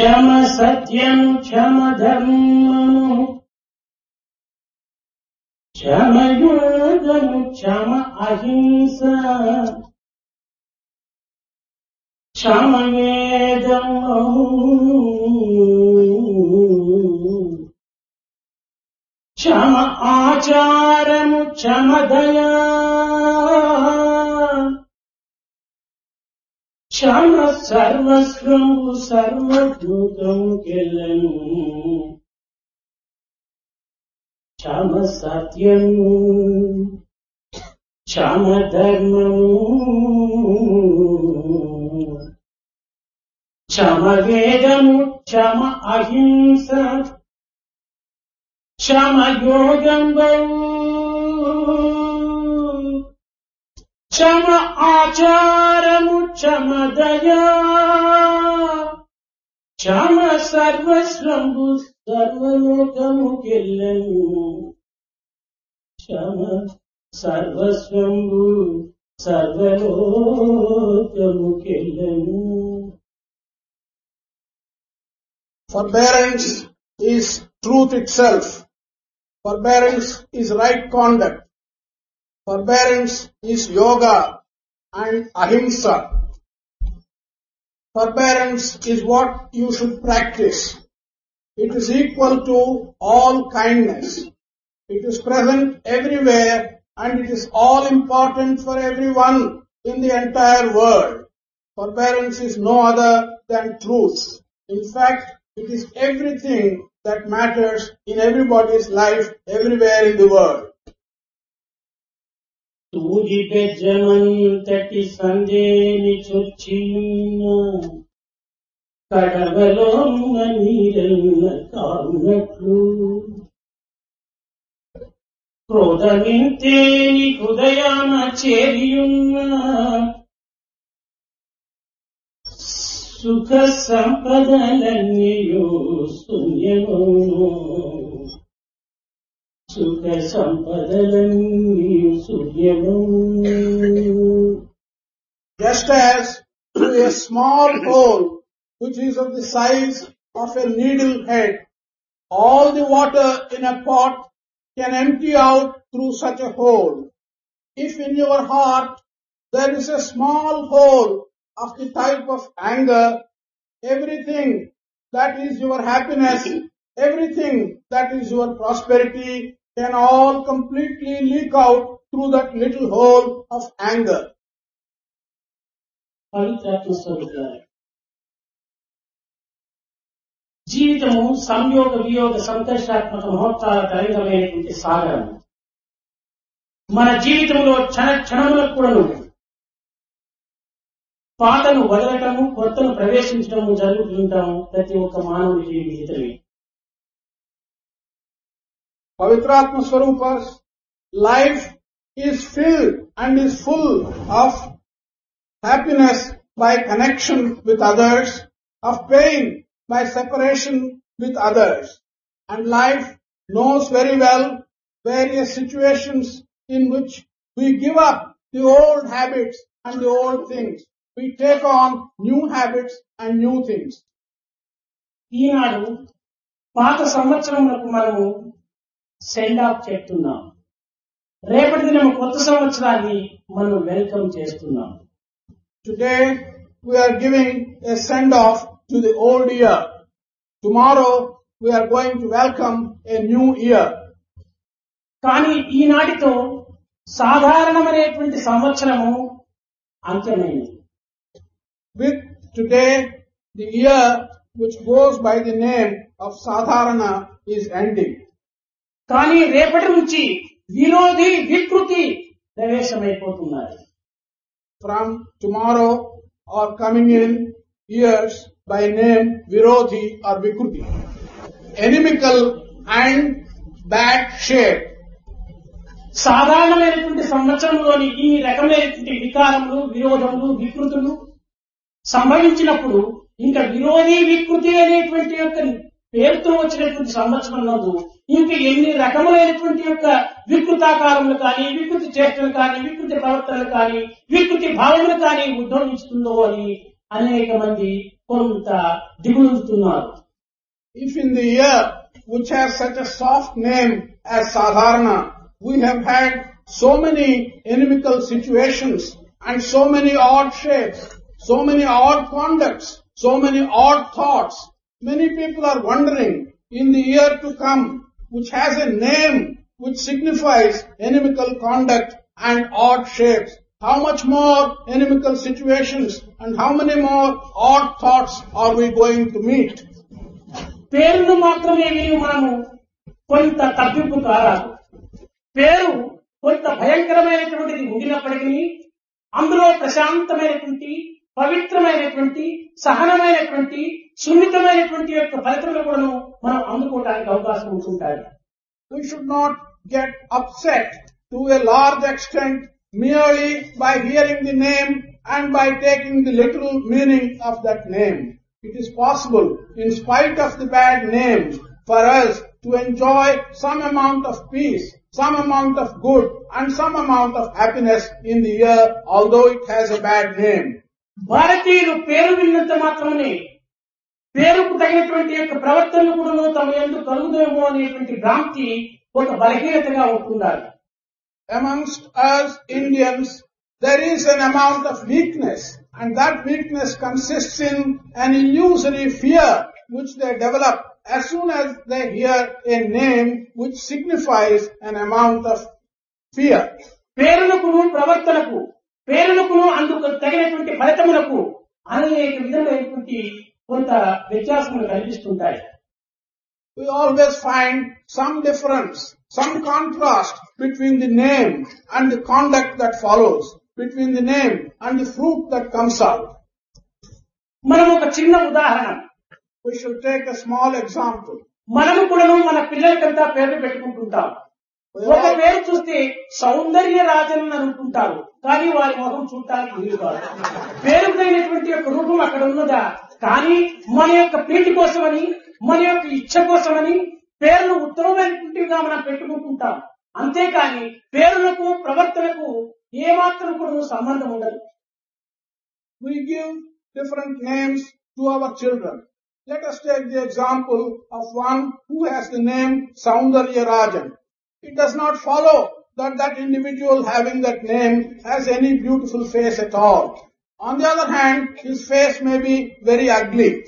क्षम सत्यम् क्षमधर्मः क्षम अहिंस। क्षमये जम आचारनु क्षम दया। Çarmaz sarmaz kırmızı sarmaz dudum gelin. Çama satyam, çama dharmam, çama vedam, çama ahimsa, çama yogam bavum. క్షమ ఆచారము క్షమ దయా క్షమ సర్వస్వంబు సర్వలోకము కెల్లను క్షమ సర్వస్వంబు సర్వలోకము కెల్లను Forbearance is truth itself. Forbearance is right conduct. Forbearance is yoga and ahimsa. Forbearance is what you should practice. It is equal to all kindness. It is present everywhere and it is all important for everyone in the entire world. Forbearance is no other than truth. In fact, it is everything that matters in everybody's life everywhere in the world. తూది బెజ్జమంతటి సందేని చొచ్చియున్న కడవలో నీరన్న కానట్లు క్రోధమింతేని హృదయాన చేరియున్న సుఖ సంపదలన్నీయో శూన్యమో సుఖ సంపదలన్నీయు శూన్యము Just as through a small hole which is of the size of a needle head, all the water in a pot can empty out through such a hole. If in your heart there is a small hole of the type of anger, everything that is your happiness, everything that is your prosperity can all completely leak out through that little hole of anger. జీవితము సంయోగ వియోగ సంతోషాత్మక మహోత్సాల కలిగమైనటువంటి సాగరం. మన జీవితంలో క్షణ క్షణములకు కూడాను పాతను వదలటము కొత్తను ప్రవేశించడము జరుగుతుంటాము ప్రతి ఒక్క మానవుడి జీవితమే. Pavitratma Swarupa's life is filled and is full of happiness by connection with others, of pain by separation with others. And life knows very well various situations in which we give up the old habits and the old things. We take on new habits and new things. ఈనాడు పాత సంవత్సరములకు మనము send off చెప్తున్నాం రేపటిది మేము కొత్త సంవత్సరాన్ని మనం welcome చేస్తున్నాం. Today we're giving a send off to the old year tomorrow we're going to welcome a new year కానీ ఈనాటితో సాధారణమైనటువంటి సంవత్సరము అంతమైంది with today the year which goes by the name of Sadharana is ending కానీ రేపటి నుంచి విరోధి వికృతి ప్రవేశమైపోతున్నారు From tomorrow are coming in years by name Virodhi or Vikruti. Inimical and bad shape. సాధారణమైనటువంటి సంవత్సరంలోని ఈ రకమైనటువంటి వికారములు విరోధములు వికృతులు సంభవించినప్పుడు ఇంకా విరోధి వికృతి అనేటువంటి యొక్క పేరుతో వచ్చినటువంటి సంవత్సరం నందు ఇంకా ఎన్ని రకములైనటువంటి యొక్క వికృతాకారములు కానీ వికృతి చేష్టలు కానీ వికృతి ప్రవర్తనలు కానీ వికృతి భావములు కానీ ఉద్భవిస్తుందో అని అనేక మంది కొంత దిగులుతున్నారు if in the year which have such soft name as Sadharana we have had so many inimical situations and so many odd shapes so many odd conducts so many odd thoughts many people are wondering in the year to come, which has a name which signifies inimical conduct and odd shapes, how much more inimical situations and how many more odd thoughts are we going to meet? పేరును మాత్రమే విని మనము కొంత తగ్గింపు కారాదు పేరు కొంత భయంకరమైనటువంటిది ఉండినప్పటికీ అందులో ప్రశాంతమైనటువంటి పవిత్రమైనటువంటి సహనమైనటువంటి సున్నితమైనటువంటి యొక్క ఫలితములు కూడా మనం అందుకోవడానికి అవకాశం ఉంటుంటాయి We should not get upset to a large extent merely by hearing the name and by taking the literal meaning of that name. It is possible, in spite of the bad name, for us to enjoy some amount of peace, some amount of good, and some amount of happiness in the year, although it has a bad name. భారతీయులు పేరు విన్నంత మాత్రమే పేరుకు తగినటువంటి యొక్క ప్రవర్తనలు కూడా తమ ఎందుకు కలుగుదేమో అనేటువంటి భ్రాంతి ఒక బలహీనతగా ఉంటున్నారు amongst us Indians, there is an amount of weakness, and that weakness consists in an illusory fear which they develop as soon as they hear a name which signifies an amount of fear. పేరునకును ప్రవర్తనకు పేరునకును అందుకు తగినటువంటి ఫలితములకు అనేక విధమైనటువంటి కొంత వ్యత్యాసములు కనిపిస్తుంటాయి We always find some difference, some contrast between the name and the conduct that follows, between the name and the fruit that comes out. మనం ఒక చిన్న ఉదాహరణ We should take a small example. మనము కూడా మన పిల్లలకంతా పేర్లు పెట్టుకుంటుంటాం ఒక పేరు చూస్తే సౌందర్య రాజన్ అని అనుకుంటారు కానీ వారి మొహం చూడటానికి వీలు కాదు పేరుకు తగినటువంటి యొక్క రూపం అక్కడ ఉన్నదా కానీ మన యొక్క ప్రీతి కోసమని మన యొక్క ఇచ్చ కోసమని పేర్లు ఉత్తమమైనటువంటివిగా మనం పెట్టుకుంటుంటాం అంతేకాని పేరులకు ప్రవర్తనకు ఏమాత్రం కూడా సంబంధం ఉండదు we give different names to our children. Let us take the example of one who has the name Saundarya Rajan. It does not follow that that individual having that name has any beautiful face at all. On the other hand, his face may be very ugly.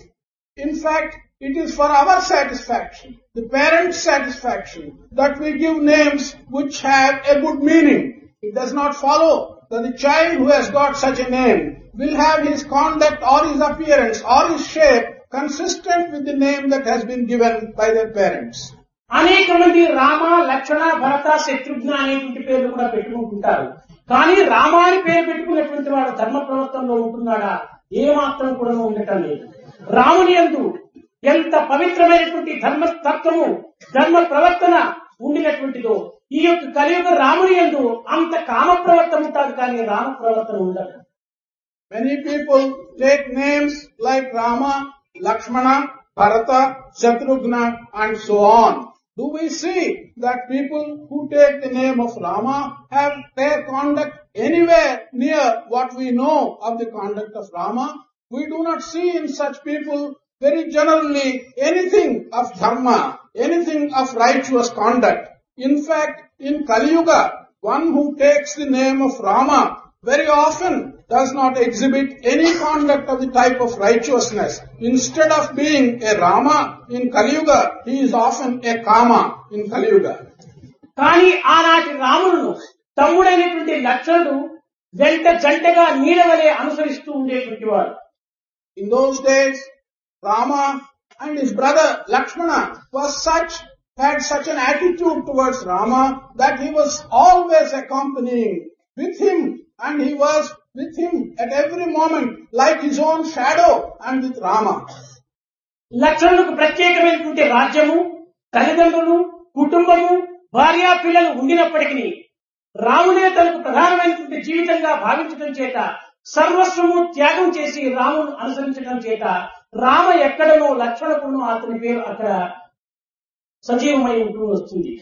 In fact, it is for our satisfaction, the parents' satisfaction, that we give names which have a good meaning. It does not follow that the child who has got such a name will have his conduct or his appearance or his shape consistent with the name that has been given by their parents. అనేక మంది రామ లక్ష్మణ భరత శత్రుఘ్న అనేటువంటి పేర్లు కూడా పెట్టుకుంటుంటారు కానీ రామాని పేరు పెట్టుకున్నటువంటి వాడు ధర్మ ప్రవర్తనలో ఉంటున్నాడా? ఏ మాత్రం కూడా ఉండటం లేదు. రాముని యందు ఎంత పవిత్రమైనటువంటి ధర్మ తత్వము ధర్మ ప్రవర్తన ఉండినటువంటిదో ఈ యొక్క కలియుగ రాముని యందు అంత కామ ప్రవర్తన ఉంటుంది కానీ రామ ప్రవర్తన ఉండదు. Many people take names like Rama, Lakshmana, Bharata, Shatrughna and so on. Do we see that people who take the name of Rama have their conduct anywhere near what we know of the conduct of Rama? We do not see in such people very generally anything of dharma, anything of righteous conduct. In fact, in Kali Yuga, one who takes the name of Rama very often does not exhibit any conduct of the type of righteousness. Instead of being a Rama in Kali Yuga, he is often a Kama in Kali Yuga. కానీ ఆనాటి రాములను తమ్ముడైనటువంటి లక్ష్మణుడు వెంట జంటగా నీడవలే అనుసరిస్తూ ఉండేటువంటి వాడు In those days, Rama and his brother Lakshmana was such, had such an attitude towards Rama that he was always accompanying with him and he was with him at every moment like his own shadow and with Rama. లక్ష్మణులకు ప్రత్యేకమైనటువంటి రాజ్యము తల్లిదండ్రులు కుటుంబము భార్యా పిల్లలు ఉండినప్పటికీ రాముడే తనకు ప్రధానమైనటువంటి జీవితంగా భావించడం చేత సర్వస్వము త్యాగం చేసి రామును అనుసరించడం చేత రామ ఎక్కడనో లక్ష్మణకును అతని పేరు అక్కడ సజీవమై ఉంటూ వస్తుంది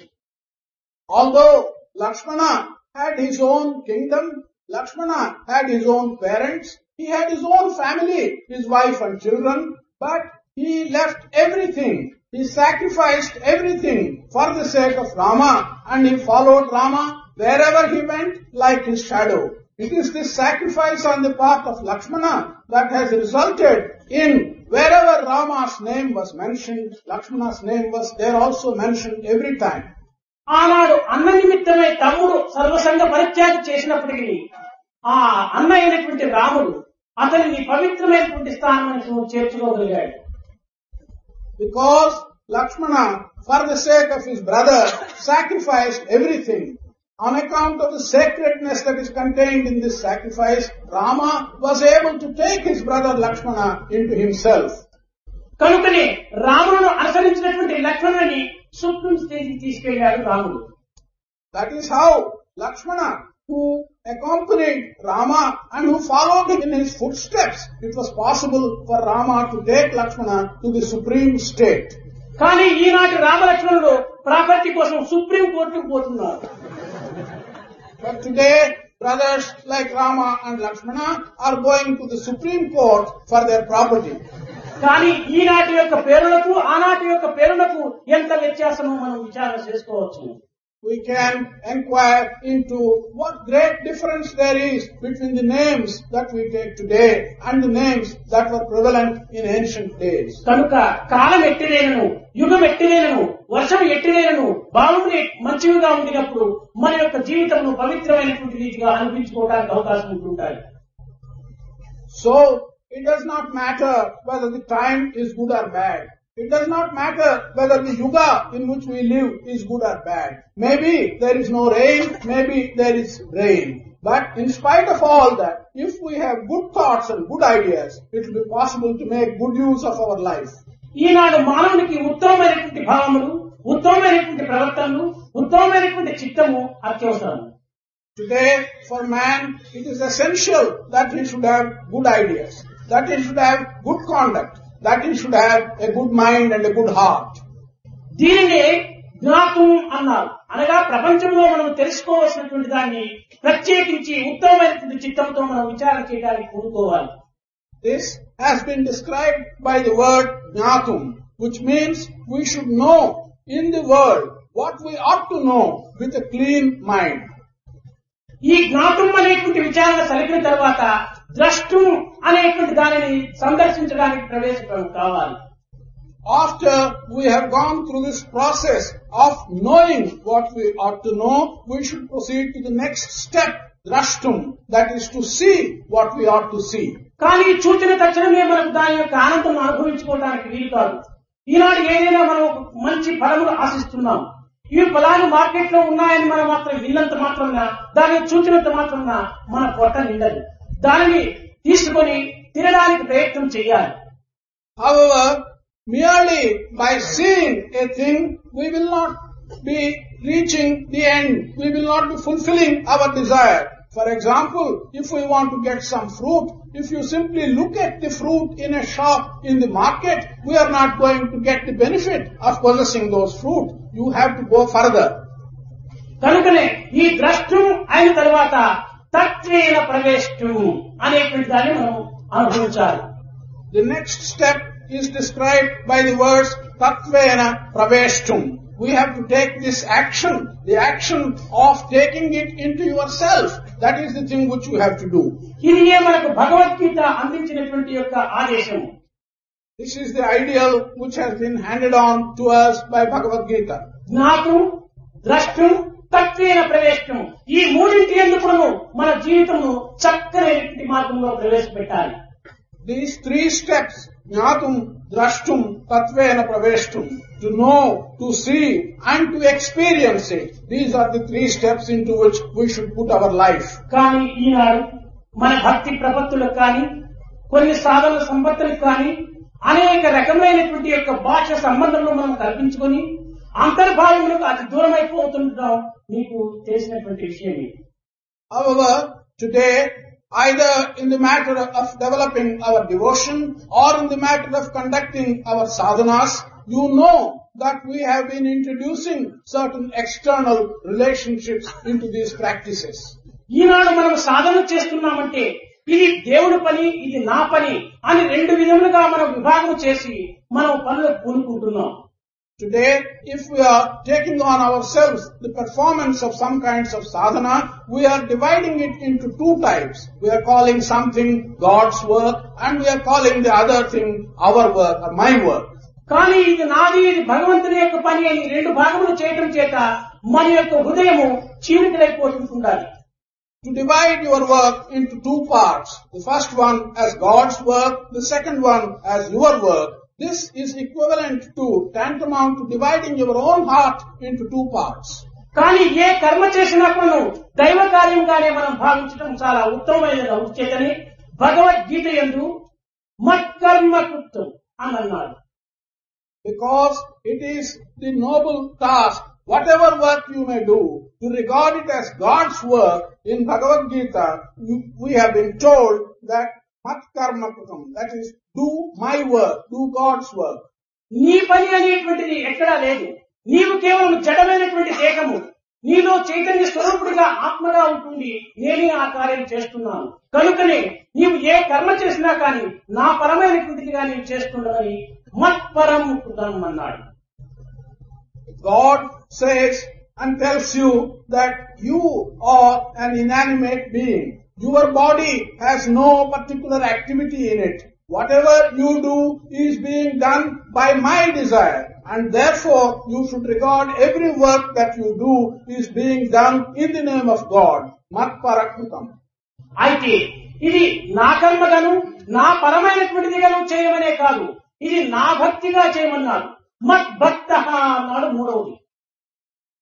Although Lakshmana had his own kingdom, Lakshmana had his own parents, He had his own family, his wife and children, but he left everything. He sacrificed everything for the sake of Rama and he followed Rama wherever he went like his shadow. It is this sacrifice on the part of Lakshmana that has resulted in wherever Rama's name was mentioned, Lakshmana's name was there also mentioned every time. ఆనాడు అన్న నిమిత్తమే తమ్ముడు సర్వసంగ పరిత్యాగం చేసినప్పటికీ ఆ అన్న అయినటువంటి రాముడు అతనిని పవిత్రమైనటువంటి స్థానానికి చేర్చుకోగలిగాడు Because Lakshmana, for the sake of his brother, sacrificed everything. On account of the sacredness that is contained in this sacrifice, Rama was able to take his brother Lakshmana into himself. కనుకనే రాములను అనుసరించినటువంటి లక్ష్మణుని supreme స్టేజ్కి తీసుకెళ్ళాడు రాముడు That is how Lakshmana, who accompanied Rama and who followed him in his footsteps, it was possible for Rama to take Lakshmana to the supreme state. కానీ ఈనాటి రామలక్ష్మణుడు property కోసం supreme కోర్టుకు పోతున్నారు But today, brothers like Rama and Lakshmana are going to the Supreme Court for their property. కానీ ఈనాటి యొక్క పేరులకు ఆనాటి యొక్క పేరులకు ఎంత వ్యత్యాసమో మనం విచారణ చేసుకోవచ్చు We can inquire into what great difference there is between the names that we take today and the names that were prevalent in ancient days. కనుక కాలం ఎట్టిలేనను యుగం ఎట్టిలేనను వర్షం ఎట్టిలేనను బాలుని మంచివిగా ఉండినప్పుడు మన యొక్క జీవితంలో పవిత్రమైనటువంటి రీతిగా అనిపించుకోవడానికి అవకాశం ఉంటుంటాయి So, it does not matter whether the time is good or bad. It does not matter whether the yuga in which we live is good or bad. Maybe there is no rain, maybe there is rain. But in spite of all that, if we have good thoughts and good ideas, it will be possible to make good use of our life. ఈనాడు మానవునికి ఉత్తమమైనటువంటి భావములు ఉత్తమమైనటువంటి ప్రవర్తనలు ఉత్తమమైనటువంటి చిత్తము అత్యవసరం Today, for man, it is essential that he should have good ideas, That he should have good conduct, that he should have a good mind and a good heart. దీనినే జ్ఞాతం అన్నారు అనగా ప్రపంచంలో మనం తెలుసుకోవాల్సినటువంటి దాన్ని ప్రత్యేకించి ఉత్తమమైనటువంటి చిత్తంతో మనం విచారణ చేయడానికి This has been described by the word jnatum, which means we should know in the world what we ought to know with a clean mind. ఈ జ్ఞాతం అనేటువంటి విచారణ కలిగిన తర్వాత ద్రష్టం అనేటువంటి దానిని సందర్శించడానికి ప్రవేశం కావాలి After we have gone through this process of knowing what we ought to know, we should proceed to the next step, drashtum, that is to see what we ought to see. కానీ చూచిన తక్షణమే మనకు దాని యొక్క ఆనందం అనుభవించుకోవడానికి వీలు కాదు ఈనాడు ఏదైనా మనం మంచి ఫలములు ఆశిస్తున్నాం ఈ ఫలాలు మార్కెట్లో ఉన్నాయని మనం మాత్రం విన్నంత మాత్రంగా దాన్ని చూసినంత మాత్రంగా మన పొట్ట నిండదు దానిని తీసుకొని తినడానికి ప్రయత్నం చేయాలి However, merely by seeing a thing, we will not be reaching the end. We will not be fulfilling our desire. For example, if we want to get some fruit, if you simply look at the fruit in a shop in the market, we are not going to get the benefit of possessing those fruit. You have to go further. కనుకనే ఈ ద్రష్టం అయిన తర్వాత తత్వేన ప్రవేశం అనేటువంటి దాన్ని మనం అనుభవించాలి The next step is described by the words tatvena praveshtum. We have to take this action, the action of taking it into yourself. That is the thing which you have to do. ఇది మనకు భగవద్గీత అందించినటువంటి యొక్క ఆదేశం This is the ideal which has been handed on to us by Bhagavad Gita. జ్ఞాతం ద్రష్టం తత్వేన ప్రవేశం ఈ మూడింటి ఎందుకు మన జీవితము చక్కనైనటువంటి మార్గంలో ప్రవేశపెట్టాలి These three steps, jnatum, drashtum, tatvena praveshtum, to know, to see, and to experience it. These are the three steps into which we should put our life. కానీ ఈనాడు మన భక్తి ప్రపత్తులకు కానీ కొన్ని సాధన సంపత్తులకు కానీ అనేక రకమైనటువంటి యొక్క భాష సంబంధంలో మనం కల్పించుకొని అంతర్భావములకు అతి దూరం అయిపోతుంటాం మీకు తెలిసినటువంటి విషయమే However, today, either in the matter of developing our devotion or in the matter of conducting our sadhanas, you know that we have been introducing certain external relationships into these practices. ఈనాడు మనం సాధన చేస్తున్నామంటే ఇది దేవుడి పని ఇది నా పని అని రెండు విధములుగా మనం విభాగం చేసి మనం పనులు పూనుకుంటున్నాం Today, if we are taking on ourselves the performance of some kinds of sadhana, we are dividing it into two types. We are calling something God's work and we are calling the other thing our work or my work. కానీ ఇది నాది ఇది భగవంతుని యొక్క పని అని రెండు భాగములు చేయడం చేత మన యొక్క హృదయము చీలికలైపోతుంటుండాలి To divide your work into two parts, the first one as God's work, the second one as your work, this is equivalent to tantamount to dividing your own heart into two parts. కానీ ఏ కర్మ చేసినప్పుడు దైవ కార్యంగానే మనం భావించడం చాలా ఉత్తమమైనది అవుచేతని భగవద్గీత ఎందు మత్కర్మ కృత్యం అని అన్నాడు Because it is the noble task, whatever work you may do, to regard it as God's work, in Bhagavad Gita, we have been told that mat karma kritam, that is, do my work, do God's work. నీ పని అనేటువంటిది ఎక్కడా లేదు నీవు కేవలం జడమైనటువంటి దేహము నీలో చైతన్య స్వరూపుడిగా ఆత్మగా ఉంటుంది నేనే ఆ కార్యం చేస్తున్నాను కనుకనే నీవు ఏ కర్మ చేసినా కానీ నా పరమైనటువంటిదిగా నీవు చేస్తుండవని మత్పరం కృతం అన్నాడు God says and tells you that you are an inanimate being. Your body has no particular activity in it. Whatever you do is being done by my desire and therefore you should regard every work that you do is being done in the name of God. Mat parakrutam. అయితే ఇది నా కర్మగాను నా పరమైనటువంటిదిగాను చేయమనే కాదు ఇది నా భక్తిగా చేయమన్నాడు మత్ భక్త అన్నాడు మూడవది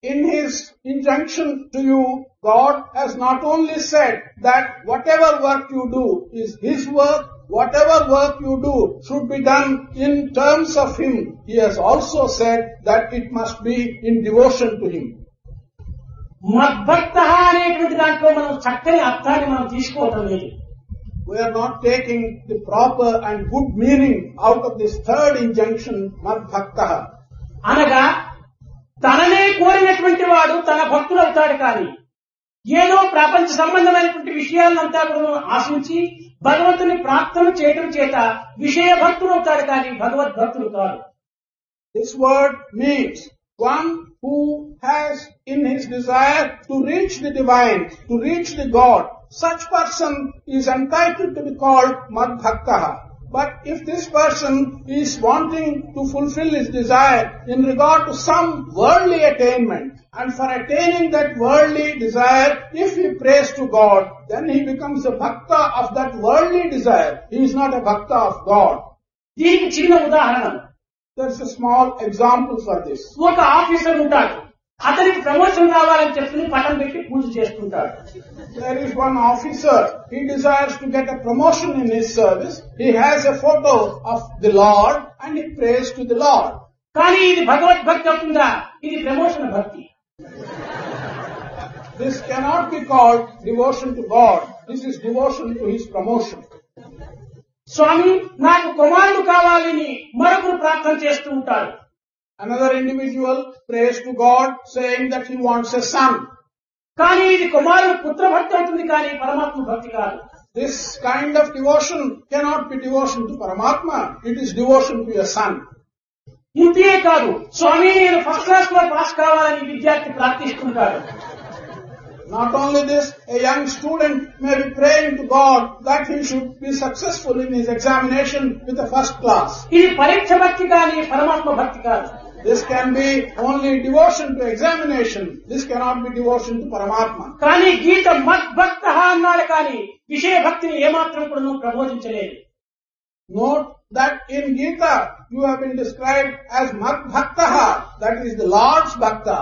In his injunction to you, God has not only said that whatever work you do is his work, whatever work you do should be done in terms of him. He has also said that it must be in devotion to him. మద్భక్త అనేటువంటి దాంట్లో మనం చక్కని అర్థాన్ని మనం తీసుకోవటం లేదు We are not taking the proper and good meaning out of this third injunction, Mad Bhaktaha. అనగా తననే కోరినటువంటి వాడు తన భక్తుడు అవుతాడు కానీ ఏదో ప్రపంచ సంబంధమైనటువంటి విషయాలంతా కూడా ఆశించి భగవంతుని ప్రార్థన చేయడం చేత విషయ భక్తుడు అవుతాడు కానీ భగవద్భక్తుడు కాదు This word means one who has in his desire to reach the divine, to reach the God. Such person is entitled to be called Madbhaktaha. But if this person is wanting to fulfill his desire in regard to some worldly attainment, and for attaining that worldly desire, if he prays to God, then he becomes a bhakta of that worldly desire. He is not a bhakta of God. దీనికి చిన్న ఉదాహరణ There's a small example for this. ఒక officer ఉంటాడు అతనికి promotion రావాలని చెప్పి పటం పెట్టి పూజ చేస్తుంటాడు There is one officer, he desires to get a promotion in his service. He has a photo of the Lord and he prays to the Lord. కానీ ఇది భగవద్భక్తి అవుతుందా ఇది ప్రమోషన్ భక్తి This cannot be called devotion to God. This is devotion to his promotion. స్వామి నాకు కుమారుడు కావాలని మరొకరు ప్రార్థన చేస్తూ ఉంటాడు Another individual prays to God saying that he wants a son. కానీ ఇది కుమారుడు పుత్ర భక్తి అవుతుంది కానీ పరమాత్మ భక్తి కాదు This kind of devotion cannot be devotion to Paramatma. It is devotion to your son. ఇంతే కాదు స్వామి నేను ఫస్ట్ క్లాస్లో పాస్ కావాలని విద్యార్థి ప్రార్థిస్తుంటాడు Not only this, a young student may be praying to God that he should be successful in his examination with a first class. భక్తి కానీ పరమాత్మ భక్తి కాదు This can be only devotion to examination. This cannot be devotion to Paramatma. కానీ గీత మద్భక్త అన్నాడు కానీ విషయ భక్తిని ఏమాత్రం కూడా నువ్వు ప్రబోధించలేదు Note that in Gita you have been described as Mad Bhaktaha, that is the Lord's Bhakta.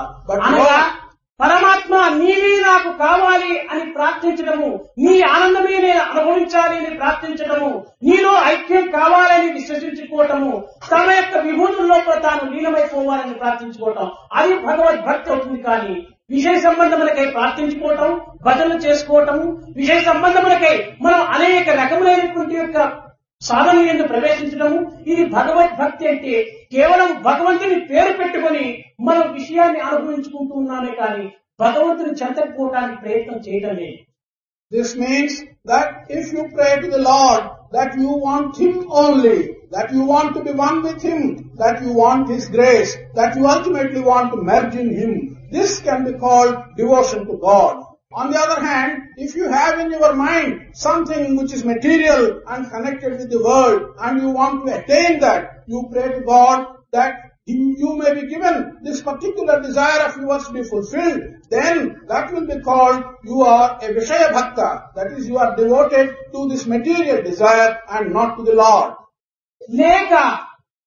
పరమాత్మ నీవే నాకు కావాలి అని ప్రార్థించడము నీ ఆనందమే నేను అనుభవించాలి అని ప్రార్థించడము నీలో ఐక్యం కావాలని విశ్వసించుకోవటము తన యొక్క విభూతుల్లో కూడా తాను లీనమైపోవాలని ప్రార్థించుకోవటం అది భగవద్భక్తి అవుతుంది కానీ విషయ సంబంధములకై ప్రార్థించుకోవటం భజనలు చేసుకోవటము విషయ సంబంధములకై మనం అనేక రకములైనటువంటి యొక్క సాధన ఎందుకు ప్రవేశించడము? ఇది భగవద్ భక్తి అంటే కేవలం భగవంతుని పేరు పెట్టుకొని మనం విషయాన్ని అనుభవించుకుంటూ ఉన్నామే కానీ భగవంతుని చెంతకపోవడానికి ప్రయత్నం చేయడమే this means that if you pray toward that you want him only that you want to be one with him that you want his grace that you ultimately want marriage in him this can be called devotion to God On the other hand, if you have in your mind something which is material and connected with the world and you want to attain that, you pray to God that you you may be given this particular desire of yours to be fulfilled, then that will be called you are a Vishaya Bhakta. That is, you are devoted to this material desire and not to the Lord. లేక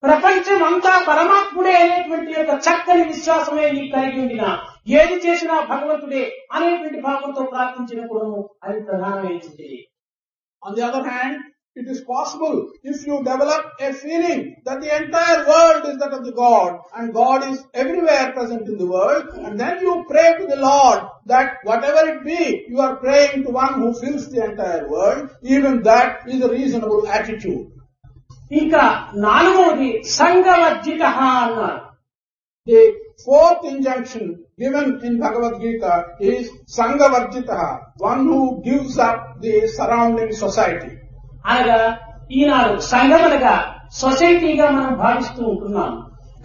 ప్రపంచం అంతా పరమాత్ముడే అనేటువంటి యొక్క చక్కని విశ్వాసమే నీకు కలిగి ఉండిన ఏది చేసినా భగవంతుడే అనేటువంటి భావంతో ప్రార్థించినప్పుడు అది ప్రధానమైనది On the other hand, it is possible if you develop a feeling that the entire world is that of the God and God is everywhere present in the world and then you pray to the Lord that whatever it be, you are praying to one who fills the entire world, even that is a reasonable attitude. ఇంకా నాలుగవది సంఘవర్జిత అన్నారు fourth injunction given in Bhagavad Gita is Sanghavarjitaha, one who gives up the surrounding society. అనగా ఈనాడు సంఘం అనగా సొసైటీగా మనం భావిస్తూ ఉంటున్నాం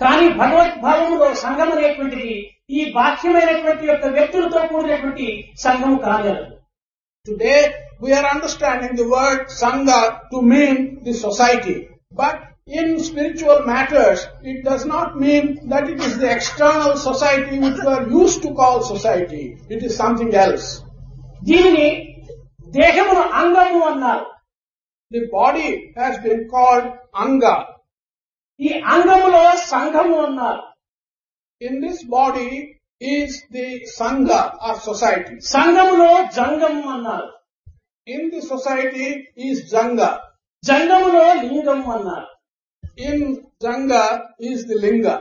కానీ భగవద్భావంలో సంఘం అనేటువంటిది ఈ బాహ్యమైనటువంటి యొక్క వ్యక్తులతో కూడినటువంటి సంఘం కాగలదు Today we are understanding the word Sangha to mean the society. But in spiritual matters, it does not mean that it is the external society which we are used to call society. It is something else. దీనిని దేహమును అంగము అన్నారు The body has been called Anga. ఈ అంగములో సంఘము అన్నారు In this body is the Sangha or society. సంఘములో జంగము అన్నారు In the society is Janga. జంగములో లింగము అన్నారు In Janga is the Linga.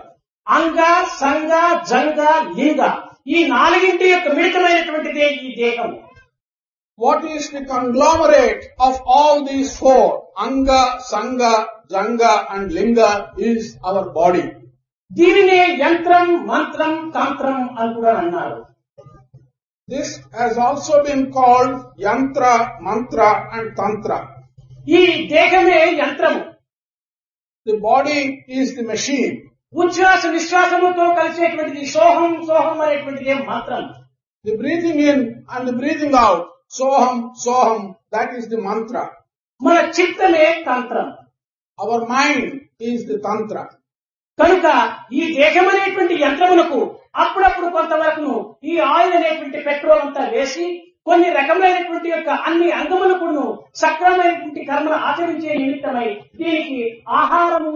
అంగ సంగ జంగ లింగ ఈ నాలుగింటి యొక్క మిళితమైనటువంటిదే ఈ దేహం What is the conglomerate of all these four? Anga, Sangha, Janga and Linga is our body. దీనినే యంత్రం మంత్రం తంత్రం అని కూడా అన్నారు This has also been called Yantra, Mantra and Tantra. ఈ దేహమే యంత్రము The body is the machine. ఉచ్ఛ్వాస నిశ్వాసముతో కలిసేటువంటిది సోహం సోహం అనేటువంటిది మంత్రం The breathing in and the breathing out, Soham, Soham, that is the mantra. మన చిత్తమే తంత్రం Our mind is the Tantra. కనుక ఈ దేహం అనేటువంటి యంత్రములకు అప్పుడప్పుడు కొంతవరకు ఈ ఆయిల్ అనేటువంటి పెట్రోల్ అంతా వేసి కొన్ని రకమైనటువంటి యొక్క అన్ని అంగములకు సక్రమైనటువంటి కర్మలు ఆచరించే నిమిత్తమై దీనికి ఆహారము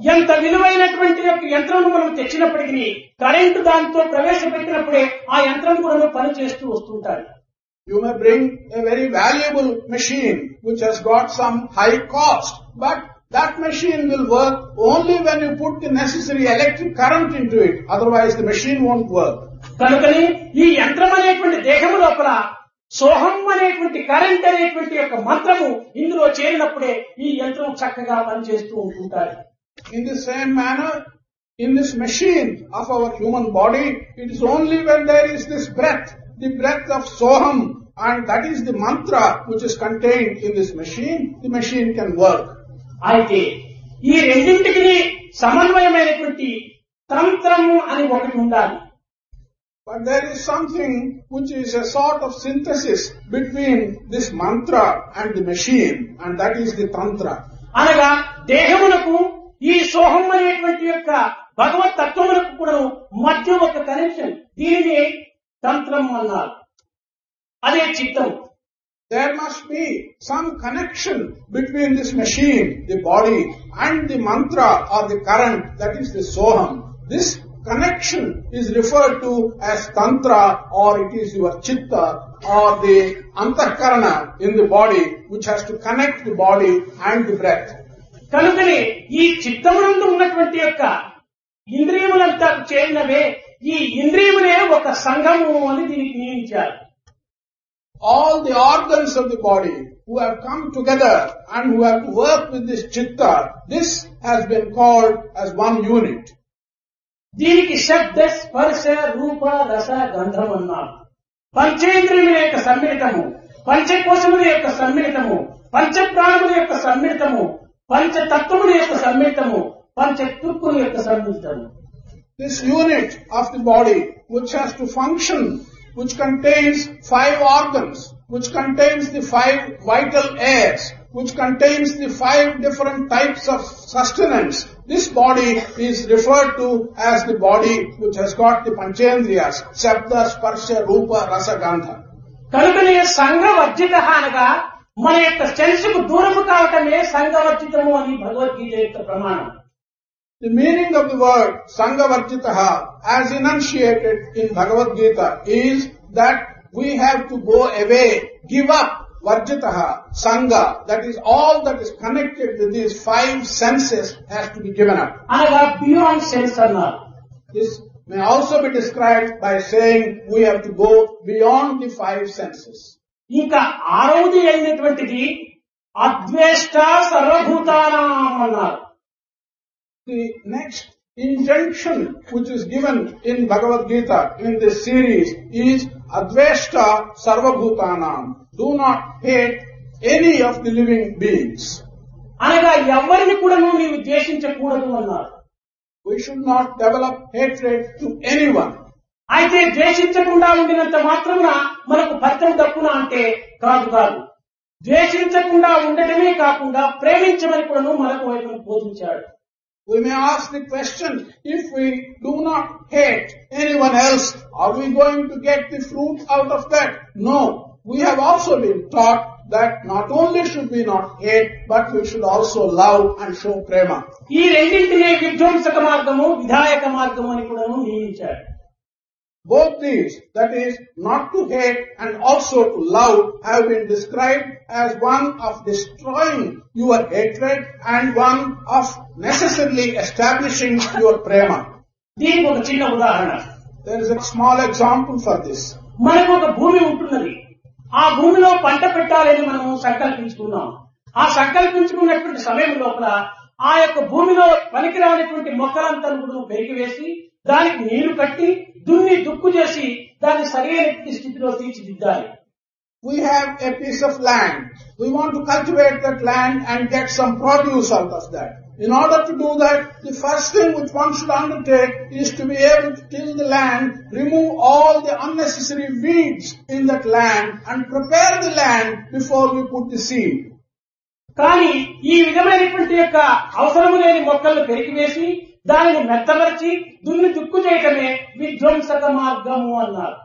ఎంత విలువైనటువంటి యొక్క యంత్రము మనం తెచ్చినప్పటికీ కరెంటు దానితో ప్రవేశపెట్టినప్పుడే ఆ యంత్రం కూడా పని చేస్తూ వస్తుంటారు you may bring a very valuable machine which has got some high cost but that machine will work only when you put the necessary electric current in to it otherwise the machine won't work కనుకని ఈ యంత్రం అనేటువంటి దేహము లోపల సోహం అనేటువంటి current అనేటువంటి యొక్క మంత్రము ఇందులో చేరినప్పుడే ఈ యంత్రం చక్కగా పనిచేస్తూ ఉంటుంటారు in the same manner in this machine of our human body it is only when there is this breath the breath of Soham and that is the mantra which is contain in this machine the machine can work అయితే ఈ రెండింటికి సమన్వయమైనటువంటి తంత్రము అని ఒకటి ఉండాలి. But there is something which is a sort of synthesis between this mantra and the machine, and that is the tantra. అనగా దేహమునకు ఈ సోహం అనేటువంటి యొక్క భగవత్ తత్వములకు కూడా మధ్య ఒక కనెక్షన్ దీనిని తంత్రం అన్నారు అదే చిత్తం There must be some connection between this machine, the body, and the mantra or the current, that is the soham. This connection is referred to as tantra or it is your chitta or the antakarana in the body which has to connect the body and the breath. కనుకనే ఈ చిత్తమునందు ఉన్నటువంటి యొక్క ఇంద్రియములంతా చేరినవే ఈ ఇంద్రియములే ఒక సంఘము అని దీనికి నియమించారు all the organs of the body who have come together and who have to work with this chitta, this has been called as one unit. దీనికి శబ్ద స్పర్శ రూప రస గంధం అన్నాడు పంచేంద్రియముల యొక్క సమ్మిళితము పంచకోశముల యొక్క సమ్మిళితము పంచ ప్రాణముల యొక్క సమ్మిళితము పంచతత్వముల యొక్క సమ్మిళితము పంచతుక్కుల యొక్క సమ్మిళితము. This unit of the body, which has to function, which contains five organs, which contains the five vital airs, which contains the five different types of sustenance, this body is referred to as the body which has got the panchendriyas, shabda, sparsha, rupa, rasa, gandha. కనుకనే సంఘవర్జిత అనగా మన యొక్క సెన్స్కు దూరము కావటమే సంఘవర్జితము అని భగవద్గీత యొక్క ప్రమాణం The meaning of the word Sanghavarjitaha as enunciated in Bhagavad Gita is that we have to go away, give up Varjitaha, Sangha, that is all that is connected with these five senses has to be given up. అనగా beyond sense అన్నారు This may also be described by saying we have to go beyond the five senses. ఇంకా ఆరవది అయినటువంటిది అద్వేష్ట సర్వభూతానాం అన్నారు The next injunction which is given in Bhagavad Gita in this series is Adveshta Sarvabhutanam. Do not hate any of the living beings. అనగా ఎవరిని కూడా నీవు ద్వేషించకూడదు అన్నారు We should not develop hatred to anyone. అయితే ద్వేషించకుండా ఉండినంత మాత్రమున మనకు ఫలితం తప్పున అంటే కాదు కాదు ద్వేషించకుండా ఉండటమే కాకుండా ప్రేమించమని కూడా మనకు ఆయన బోధించాడు We may ask the question, if we do not hate anyone else, are we going to get the fruit out of that? No. We have also been taught that not only should we not hate, but we should also love and show prema. ఈ రెండింటినే విధ్వంసక మార్గము విధాయక మార్గము అని కూడా నియమించాడు Both these, that is, not to hate and also to love, have been described as one of destroying your hatred and one of necessarily establishing your prema. దీనికి ఒక చిన్న ఉదాహరణ There is a small example for this. మనకు ఒక భూమి ఉంటున్నది ఆ భూమిలో పంట పెట్టాలని మనం సంకల్పించుకున్నాం ఆ సంకల్పించుకున్నటువంటి సమయం లోపల ఆ యొక్క భూమిలో పనికిరానటువంటి మొక్కలంతా కూడా పెరిగివేసి దానికి నీరు కట్టి దున్ని దుక్కు చేసి దాన్ని సరైన స్థితిలో తీర్చిదిద్దాలి We have a piece of land. We want to cultivate that land and get some produce out of that. In order to do that, the first thing which one should undertake is to be able to till the land, remove all the unnecessary weeds in that land and prepare the land before we put the seed. కానీ ఈ విధమైనటువంటి యొక్క అవసరము లేని మొక్కలను పెరిగివేసి దానిని మెత్తపరిచి దున్ని దుక్కు చేయటమే విధ్వంసక మార్గము అన్నారు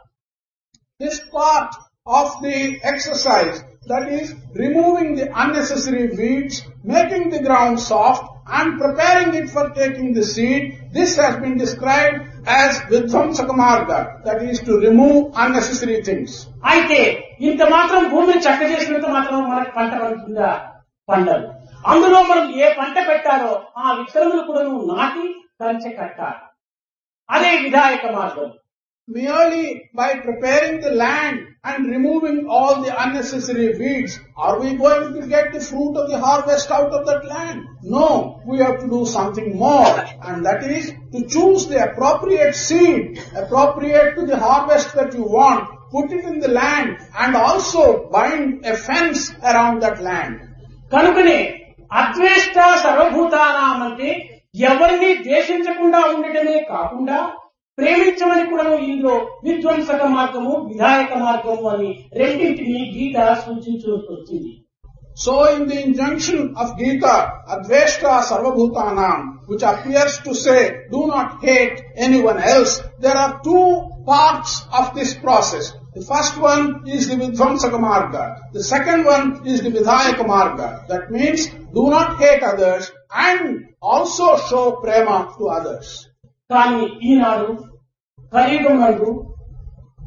This part of the exercise, that is removing the unnecessary weeds, making the ground soft and preparing it for taking the seed, this has been described as Vidvamsaka Marga, that is to remove unnecessary things. అయితే ఇంత మాత్రం భూమిని చక్క చేసినంత మాత్రం మనకు పంట పండుతుందా పండదు అందులో మనం ఏ పంట పెట్టాలో ఆ విత్తనములు కూడా నువ్వు నాటి కంచె కట్టాలి అదే విధాయక మార్గం Merely by preparing the land and removing all the unnecessary weeds, are we going to get the fruit of the harvest out of that land? No, we have to do something more, and that is to choose the appropriate seed, appropriate to the harvest that you want, put it in the land, and also bind a fence around that land. కనుకనే అద్వేష్ట సర్వభూతానామంటే ఎవరిని ద్వేషించకుండా ఉండటమే కాకుండా ప్రేమించమని కూడా ఇందులో విధ్వంసక మార్గము విధాయక మార్గము అని రెండింటిని గీత సూచించు వచ్చింది So in the injunction of Gita, Adveshta Sarvabhutanam, which appears to say, do not hate anyone else, there are two parts of this process. The first one is the Vidvamsaka Marga. The second one is the Vidhayaka Marga. That means, do not hate others and also show prema to others. కానీ ఈనాడు కలియుగం నందు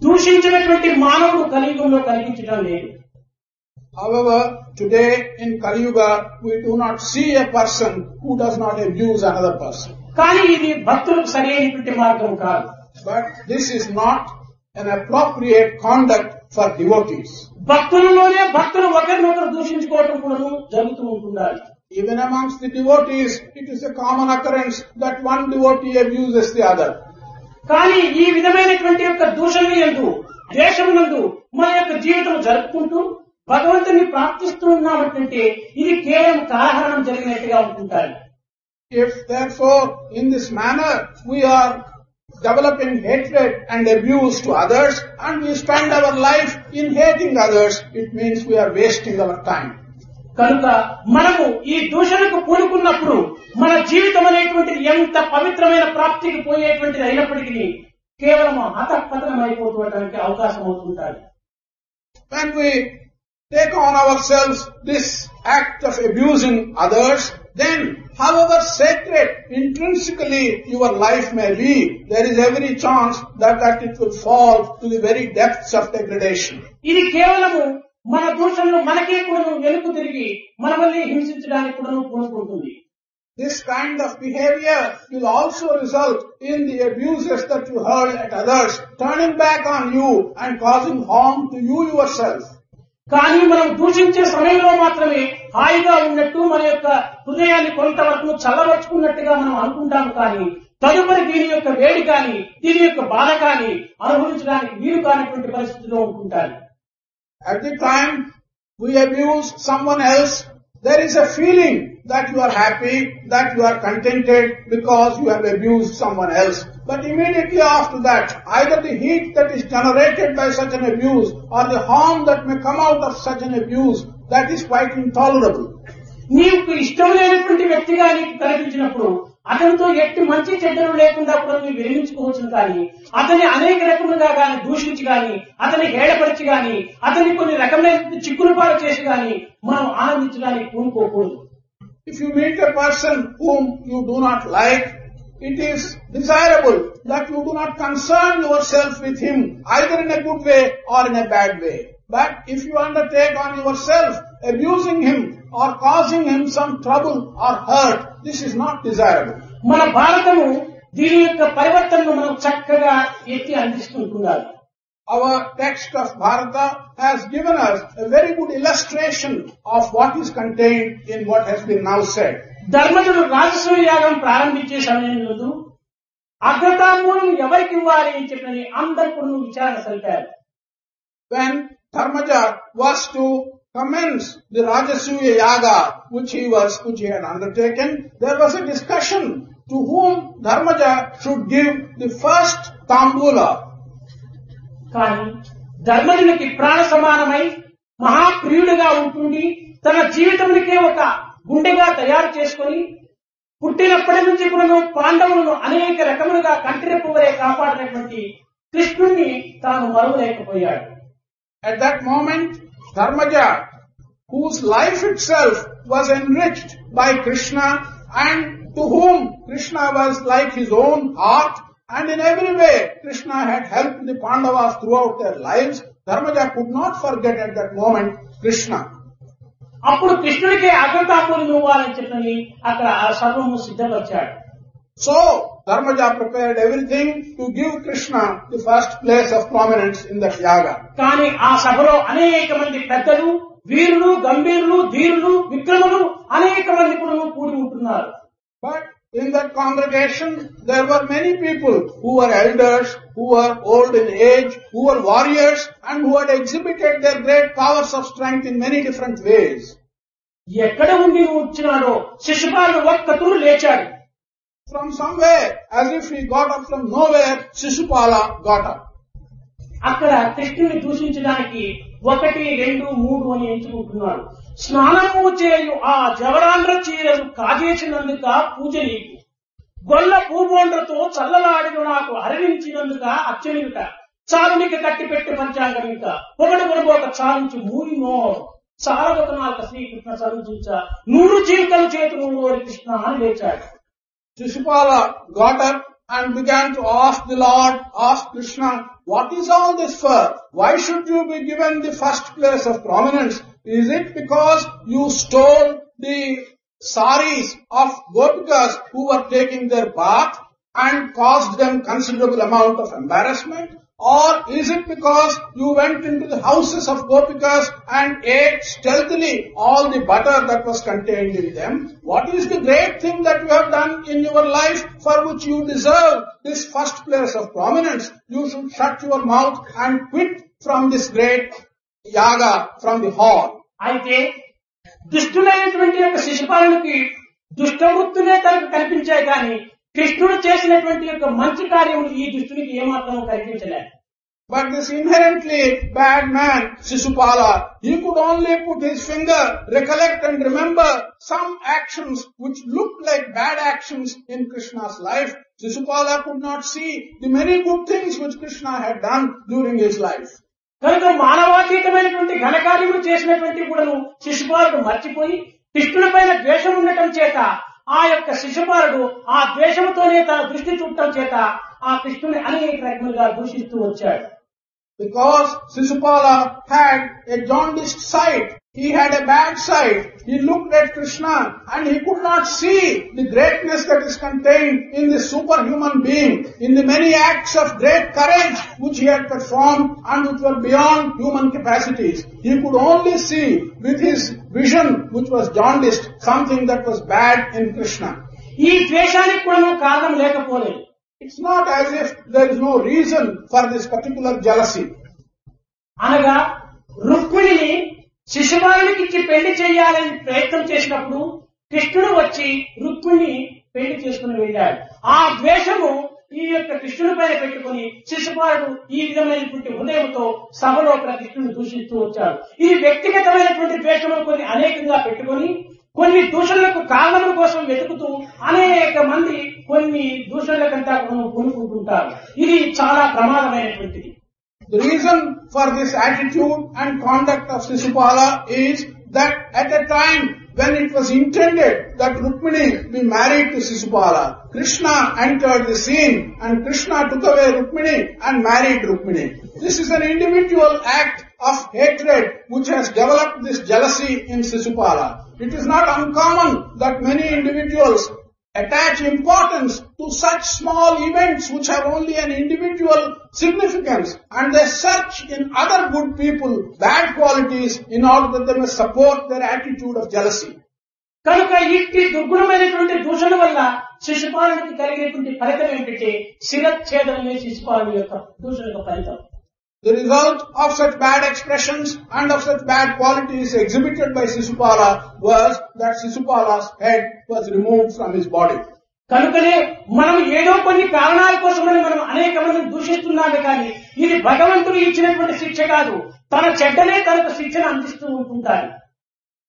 దూషించినటువంటి మానవుడు కలియుగంలో కనిపించడం లేదు However, today in Kali Yuga, we do not see a person who does not abuse another person. కానీ ఇది భక్తులకు సరైనటువంటి మార్గం కాదు But this is not an appropriate conduct for devotees. భక్తులలోనే భక్తులు ఒకరినొకరు దూషించుకోవటం కూడా జరుగుతూ ఉంటుండాలి Even amongst the devotees, it is a common occurrence that one devotee abuses the other. కానీ ఈ విధమైనటువంటి యొక్క దూషణ ఎందు ద్వేషమునందు మన యొక్క జీవితం జరుపుకుంటూ భగవంతుని ప్రాప్తిస్తూ ఉన్నామంటే ఇది కేవలం కారణం జరిగినట్టుగా ఉంటుంటారు. If therefore in this manner we're developing hatred and abuse to others and we spend our life in hating others it means we're wasting our time కనుక మనము ఈ దూషణకు పూనుకున్నప్పుడు మన జీవితం అనేటువంటిది ఎంత పవిత్రమైన ప్రాప్తికి పోయేటువంటిది అయినప్పటికీ కేవలం హతపతనం అయిపోతుండటానికి అవకాశం When we take on ourselves this act of abusing others, then however sacred intrinsically your life may be, there is every chance that, that it will fall to the very depths of degradation. ఇది కేవలము మన దూషణలు మనకే కూడా వెనుక తిరిగి మనల్ని హింసించడానికి కూడా పూనుకుంటుంది This kind of behavior will also result in the abuses that you hurl at others, turning back on you and causing harm to you yourself. కానీ మనం దూషించే సమయంలో మాత్రమే హాయిగా ఉన్నట్టు మన యొక్క హృదయాన్ని కొంతవరకు చల్లబరుచుకున్నట్టుగా మనం అనుకుంటాం కానీ తదుపరి దీని యొక్క వేడి కానీ దీని యొక్క బాధ కానీ అనుభవించడానికి వీలు కానిటువంటి పరిస్థితిలో ఉంటుంటారు At the time we abuse someone else, there is a feeling that you are happy, that you are contented because you have abused someone else. But immediately after that, either the heat that is generated by such an abuse or the harm that may come out of such an abuse, that is quite intolerable. నీకు ఇష్టం లేనటువంటి వ్యక్తిగా నీకు కనిపించినప్పుడు అతనితో ఎట్టి మంచి చెడ్డలు లేకుండా కూడా మీరు విరమించుకోవచ్చు కానీ అతని అనేక రకములుగా కానీ దూషించి గాని అతని హేళపరిచి గాని అతని కొన్ని రకమైన చిక్కులు పాలు చేసి గాని మనం ఆనందించడానికి కోరుకోకూడదు if you meet a person whom you do not like it is desirable that you do not concern yourself with him either in a good way or in a bad way but if you undertake on yourself abusing him or causing him some trouble or hurt this is not desirable. మన భారతము దీని యొక్క పరివర్తనను మనం చక్కగా ఎత్తి అందిస్తుంటున్నారు Our text of Bharata has given us a very good illustration of what is contained in what has been now said. ధర్మజుడు రాజస్వ యాగం ప్రారంభించే సమయంలో అగ్రతాంబూలం ఎవరికి ఇవ్వాలి అని చెప్పని అందరు కూడా విచారణ సరిపారు when Dharmaja was to commence the Rajasuya Yaga which he was, which he had undertaken, there was a discussion to whom Dharmaja should give the first Tambula. కానీ ధర్మజునికి ప్రాణ సమానమై మహాప్రియుడిగా ఉంటుంది తన జీవితానికే ఒక గుండెగా తయారు చేసుకొని పుట్టినప్పటి నుంచి కూడా పాండవులను అనేక రకములుగా కంటిరెప్పువరే కాపాడినటువంటి కృష్ణుణ్ణి తాను మరువలేకపోయాడు At that moment, Dharmaja, whose life itself was enriched by Krishna and to whom Krishna was like his own heart and in every way Krishna had helped the Pandavas throughout their lives, Dharmaja could not forget at that moment Krishna. అప్పుడు కృష్ణుడికి అగ్రతాంబూలం ఇవ్వాలని చెప్పని అక్కడ ఆ సర్వము సిద్ధపరిచాడు So, Dharmaja prepared everything to give Krishna the first place of prominence in that yaga. కానీ ఆ సభలో అనేక మంది పెద్దలు వీరులు గంభీరులు ధీరులు విక్రములు అనేక మంది కూడా కూడి ఉంటున్నారు But in that congregation, there were many people who were elders, who were old in age, who were warriors, and who had exhibited their great powers of strength in many different ways. ఎక్కడ ఉండి వచ్చినాడో శిశుపాలుడు ఒక్క తూరు లేచాడు From somewhere, as if he got up from nowhere, Sisupala got up. అక్కడ కృష్ణుని దూషించడానికి ఒకటి రెండు మూడు అని ఎంచుకుంటున్నాడు. స్నానము చేయు ఆ జవరాంధ్ర చీరలు కాజేసినందుక పూజ నీకు. గొల్ల పూబోండ్రతో చల్లలాడిన నాకు హరించినందుక అచ్చనిట చాలునిక కట్టి పెట్టి పంచాంగం ఇంకా. పొగడు కొనబోక చాలించి మూడినో చాలబోక నాలుక శ్రీకృష్ణ చదివించ నూరు చీలికలు చేతులు కృష్ణ అని లేచాడు. Sisupala got up and began to ask the Lord, ask Krishna, what is all this for? Why should you be given the first place of prominence? Is it because you stole the saris of gopikas who were taking their bath and caused them considerable amount of embarrassment? Or is it because you went into the houses of gopikas and ate stealthily all the butter that was contained in them? What is the great thing that you have done in your life for which you deserve this first place of prominence? You should shut your mouth and quit from this great yaga from the hall. అయితే దుష్టులైనటువంటి యొక్క శిశుపాలనకి దుష్టవృత్తులే తనకు కనిపించాయి కానీ కృష్ణుడు చేసినటువంటి యొక్క మంచి కార్యములు ఈ దుష్టునికి ఏమాత్రం కనిపించలేదు But this inherently bad man, Sisupala, he could only put his finger, recollect and remember some actions which looked like bad actions in Krishna's life. Sisupala could not see the many good things which Krishna had done during his life. కనుక మానవాతీతమైనటువంటి ఘనకార్యములు చేసినటువంటి కూడాను శిశుపాలుడు మర్చిపోయి కృష్ణుడి పైన ద్వేషం ఉండటం చేత ఆ యొక్క శిశుపాలుడు ఆ ద్వేషంతోనే తన దృష్టి చూడటం చేత ఆ కృష్ణుని అనేక రకములుగా దూషిస్తూ వచ్చాడు. Because Sisupala had a jaundiced sight, he had a bad sight, he looked at Krishna and he could not see the greatness that is contained in this superhuman being, in the many acts of great courage which he had performed and which were beyond human capacities. He could only see with his vision which was jaundiced something that was bad in Krishna. ఈ ద్వేషానికి కూడా కారణం లేకపోలేదు It's not as if there is no reason for this particular jealousy. అనగా రుక్మిణిని శిశుపాలునికి ఇచ్చి పెళ్ళి చేయాలని ప్రయత్నం చేసినప్పుడు కృష్ణుడు వచ్చి రుక్మిణి పెళ్ళి చేసుకుని వెళ్ళాడు. ఆ ద్వేషము ఈ యొక్క కృష్ణుడి పైన పెట్టుకుని శిశుపాలుడు ఈ విధమైనటువంటి హృదయంతో సభలో కృష్ణుడు దూషిస్తూ వచ్చాడు. ఇది వ్యక్తిగతమైనటువంటి ద్వేషము కొన్ని అనేకంగా పెట్టుకొని కొన్ని దూషణలకు కారణముల కోసం వెతుకుతూ అనేక మంది కొన్ని దూషణలకంతా కొనుక్కుంటుంటారు ఇది చాలా ప్రమాదమైనటువంటిది. The reason for this attitude and conduct of Sisupala is that at a time when it was intended that Rukmini be married to Sisupala, Krishna entered the scene and Krishna took away Rukmini and married Rukmini. This is an individual act of hatred which has developed this jealousy in Sisupala. It is not uncommon that many individuals attach importance to such small events which have only an individual significance and they search in other good people bad qualities in order that they may support their attitude of jealousy. కనుక ఇట్టి దుర్గుణమైనటువంటి దూషణ వల్ల శిశుపాలునికి కలిగేటువంటి ఫలితం ఏమిటంటే శిరచ్ఛేదనమే శిశుపాలు యొక్క దూషణ యొక్క ఫలితం The result of such bad expressions and of such bad qualities exhibited by Sisupala was that Sisupala's head was removed from his body. కనుకనే మనం ఏదో కొన్ని కారణాల కోసమని మనం అనేక మందిని దూషిస్తున్నామే కానీ ఇది భగవంతుడు ఇచ్చినటువంటి శిక్ష కాదు తన చెడ్డనే తనకు శిక్షను అందిస్తూ ఉంటుంటారు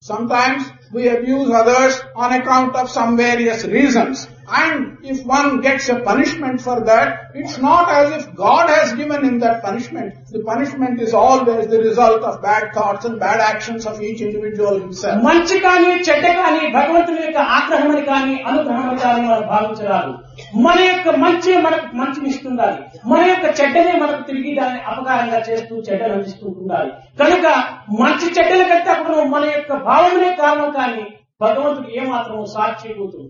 Sometimes we abuse others on account of some various reasons. And if one gets a punishment for that, it's not as if God has given him that punishment. The punishment is always the result of bad thoughts and bad actions of each individual himself. మంచి కానీ చెడ్డ కానీ భగవంతుని యొక్క ఆగ్రహమని కానీ అనుగ్రహమని కానీ మనం భావించరాదు మన యొక్క మంచి మనకు మంచిని ఇస్తుండాలి మన యొక్క చెడ్డనే మనకు తిరిగి దాన్ని అపకారంగా చేస్తూ చెడ్డలు అందిస్తూ ఉండాలి కనుక మంచి చెడ్డల కంటే కూడా మన యొక్క భావమునే కారణం కానీ భగవంతుడు ఏమాత్రం సాక్షి కూతురు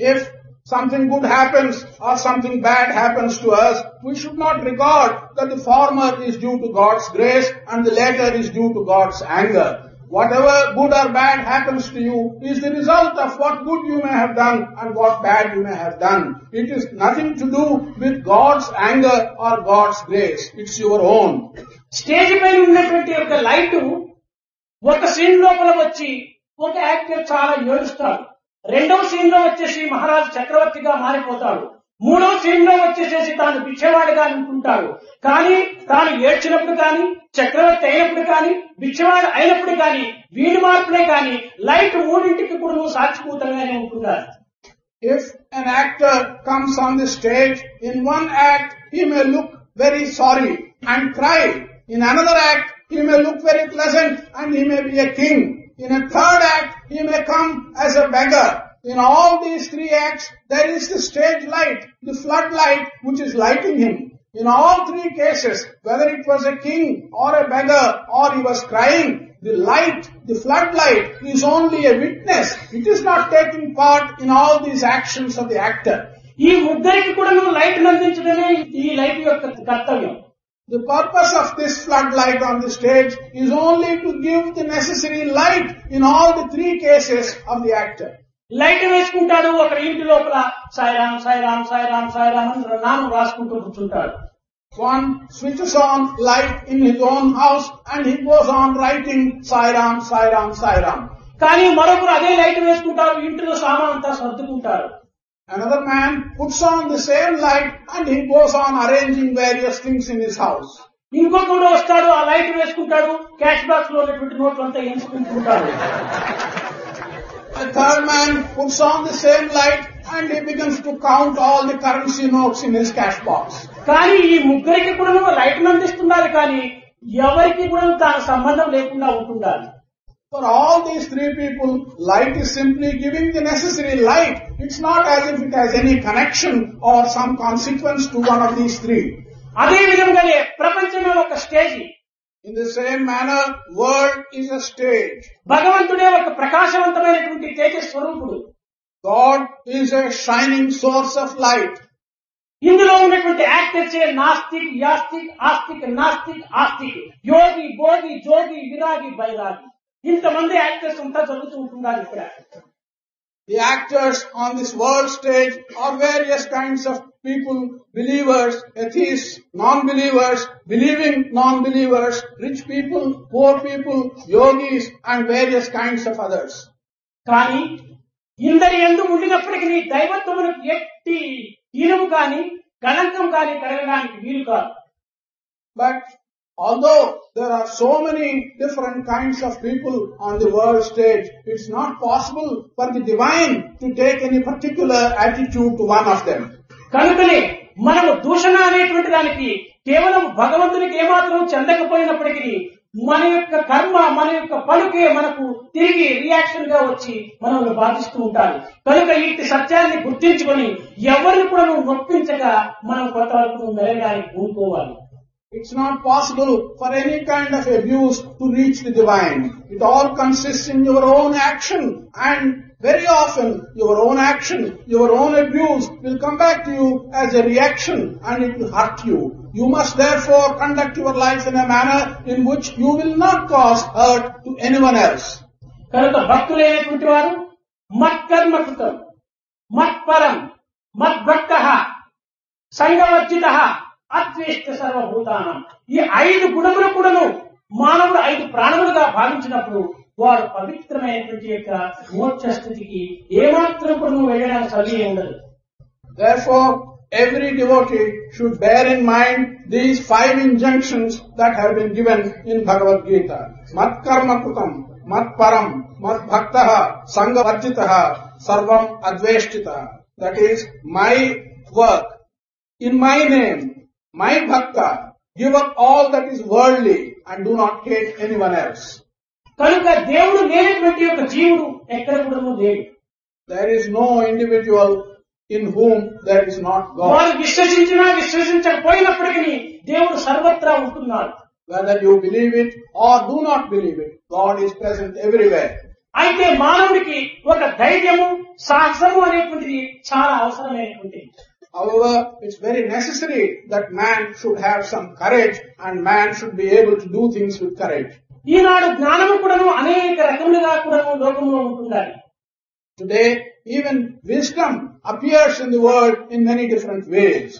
If something good happens or something bad happens to us, we should not regard that the former is due to God's grace and the latter is due to God's anger. Whatever good or bad happens to you is the result of what good you may have done and what bad you may have done. It is nothing to do with God's anger or God's grace. It's your own. Stage పైన ఉన్నటువంటి ఒక light ఒక scene లోపల వచ్చి ఒక actor చాలా ఏడుస్తాడు రెండవ సీన్లో వచ్చేసి మహారాజు చక్రవర్తిగా మారిపోతాడు మూడవ సీన్లో వచ్చేసేసి తాను పిచ్చేవాడిగా అనుకుంటాడు కానీ తాను ఏడ్చినప్పుడు కానీ చక్రవర్తి అయినప్పుడు కానీ బిచ్చవాడు అయినప్పుడు కానీ వీడి మార్పులే కానీ లైట్ మూడింటికి కూడా సాక్షిభూతంగానే ఉంటున్నారు If an actor comes on the stage, in one act he may look very sorry and cry. In another act he may look very pleasant and he may be a king. In a third act he may come as a beggar. In all these three acts there is the stage light, the floodlight which is lighting him. In all three cases, whether it was a king or a beggar or he was crying, the light, the floodlight is only a witness. It is not taking part in all these actions of the actor. ఈ ముగ్గురికి కూడా నువ్వు light అందించడమే ఈ light యొక్క కర్తవ్యం The purpose of this floodlight on the stage is only to give the necessary light in all the three cases of the actor. Light వేసుకుంటాడు ఒక ఇంటి లోపల సాయిరాం సాయిరాం సాయిరాం సాయిరాం అని నామం రాసుకుంటూ కూర్చుంటాడు One switches on light in his own house and he goes on writing Sairam, Sairam, Sairam. కానీ మరొకరు అదే లైట్ వేసుకుంటారు ఇంటిలో సామాన్ అంతా సర్దుకుంటారు Another man puts on the same light and he goes on arranging various things in his house. ఇంకో కూడా వస్తాడు ఆ లైట్ వేసుకుంటాడు క్యాష్ బాక్స్లో ఉన్నటువంటి నోట్లు అంతా ఎంచుకుంటుంటాడు. Third man puts on the same light and he begins to count all the currency notes in his cash box కానీ ఈ ముగ్గురికి కూడా లైట్ అందిస్తున్నారు కానీ ఎవరికి కూడా తన సంబంధం లేకుండా ఉంటుండాలి. For all these three people, light is simply giving the necessary light. It's not as if it has any connection or some consequence to one of these three. అదే విధంగానే ప్రపంచమే ఒక stage In the same manner, world is a stage. భగవంతుడే ఒక ప్రకాశవంతమైనటువంటి తేజ స్వరూపుడు God is a shining source of light. ఇందులో ఉన్నటువంటి actors నాస్తిక్ యాస్తిక్ ఆస్తిక్ నాస్తిక్ ఆస్తిక్ యోగి భోగి జోగి విరాగి బైరాగి ఇంతమంది యాక్టర్స్ అంతా జరుగుతూ ఉంటున్నారు ఇక్కడ The actors on this world stage are various kinds of people, believers, atheists, non-believers, believing non-believers, rich people, poor people, yogis, and various kinds of others. కానీ ఇందరి ఎందు ఉండినప్పటికీ దైవత్వమునకు ఎట్టి ఈనము కాని కళంకం కాని కలగడానికి వీలు కాదు But although there are so many different kinds of people on the world stage, it's not possible for the divine to take any particular attitude to one of them. కనుకనే మనము దూషణ అనేటువంటి దానికి కేవలం భగవంతునికి ఏమాత్రం చెందకపోయినప్పటికీ మన యొక్క కర్మ మన యొక్క పలుకే మనకు తిరిగి రియాక్షన్గా వచ్చి మనల్ని బాధిస్తూ ఉంటారు కనుక ఇట్టి సత్యాన్ని గుర్తించుకొని ఎవరిని కూడా నువ్వు నొప్పించగా మనం కొంతవరకు మెరగాలి ఊరుకోవాలి It's not possible for any kind of abuse to reach the divine. It all consists in your own action and very often your own action, your own abuse will come back to you as a reaction and it will hurt you. You must therefore conduct your life in a manner in which you will not cause hurt to anyone else. కనుక భక్తులైనటువంటి వారు మత్కర్మ కృతం మత్పరం మద్భక్త సంగవర్జిత అద్వేష్ట సర్వభూతానం ఈ ఐదు గుణములు కూడాను మానవుడు ఐదు ప్రాణములుగా భావించినప్పుడు వాడు పవిత్రమైనటువంటి యొక్క మోక్ష స్థితికి ఏమాత్రం కూడా నువ్వు వెళ్ళడానికి సరి ఉండదు Therefore, every devotee should bear in mind these five injunctions that have been given in Bhagavad Gita. Mat karma kutam, mat param, mat bhaktaha, sangha varjitaha, sarvam adveshtita. That is, my work, in my name, my bhakta, give up all that is worldly and do not hate anyone else. కనుక దేవుడు లేనటువంటి యొక్క జీవుడు ఎక్కడ కూడా లేడు There is no individual in whom there is not God. వారు విశ్వసించినా విశ్వసించకపోయినప్పటికీ దేవుడు సర్వత్రా ఉంటున్నాడు Whether you believe it or do not believe it, God is present everywhere. అయితే మానవుడికి ఒక ధైర్యము సాహసము అనేటువంటిది చాలా అవసరమైనటువంటిది However, it's very necessary that man should have some courage and man should be able to do things with courage. ఈనాడు జ్ఞానము కూడాను అనేక రకములుగా కూడాను లోకంలో ఉంటుండాలి Today, even wisdom appears in the world in many different ways.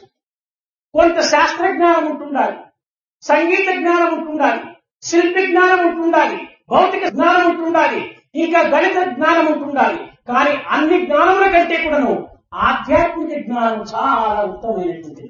కొంత శాస్త్ర జ్ఞానం ఉంటుండాలి సంగీత జ్ఞానం ఉంటుండాలి శిల్పి జ్ఞానం ఉంటుండాలి భౌతిక జ్ఞానం ఉంటుండాలి ఇంకా గణిత జ్ఞానం ఉంటుండాలి కానీ అన్ని జ్ఞానముల కంటే కూడాను ఆధ్యాత్మిక జ్ఞానం చాలా ఉత్తమమైనటువంటిది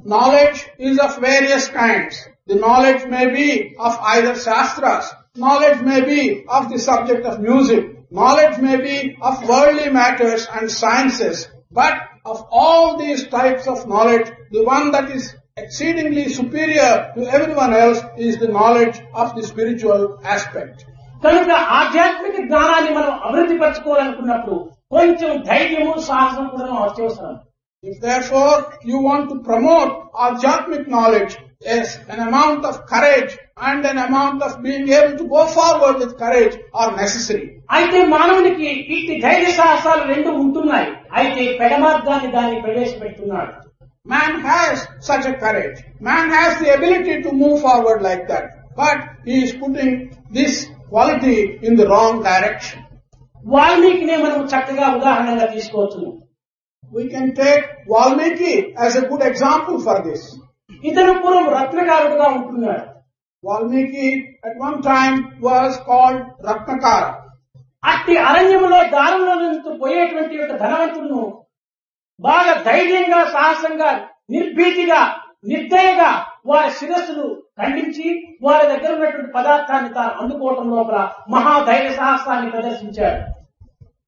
Knowledge is of various kinds. The knowledge may be of either shastras, knowledge may be of the subject of music, knowledge may be of worldly matters and sciences, but of all these types of knowledge, the one that is exceedingly superior to everyone else is the knowledge of the spiritual aspect. కనుక ఆధ్యాత్మిక జ్ఞానాన్ని మనం అభివృద్ధి పరచుకోవాలనుకున్నప్పుడు కొంచెం ధైర్యము సాహసం కూడా అత్యవసరం If therefore you want to promote Ajatmic knowledge, yes, an amount of courage and an amount of being able to go forward with courage are necessary. అయితే మానవునికి ఇట్టి ధైర్య సాహసాలు రెండు ఉంటున్నాయి అయితే పెడమార్గాన్ని దాన్ని ప్రవేశపెడుతున్నాడు Man has such a courage. Man has the ability to move forward like that. But he is putting this quality in the wrong direction. వాల్మీకినే మనం చక్కగా ఉదాహరణగా తీసుకోవచ్చు We can take Valmiki as a good example for this. ఇతను పూర్వం రత్నకారుడుగా ఉంటున్నాడు Valmiki at one time was called Ratnakara. అట్టి అరణ్యములో దారంలో నుంచి పోయేటువంటి యొక్క ధనవంతులను బాగా ధైర్యంగా సాహసంగా నిర్భీతిగా నిర్దయగా వారి శిరస్సులు ఖండించి వారి దగ్గర ఉన్నటువంటి పదార్థాన్ని తాను అందుకోవటం లోపల మహాధైర్య సాహసాన్ని ప్రదర్శించాడు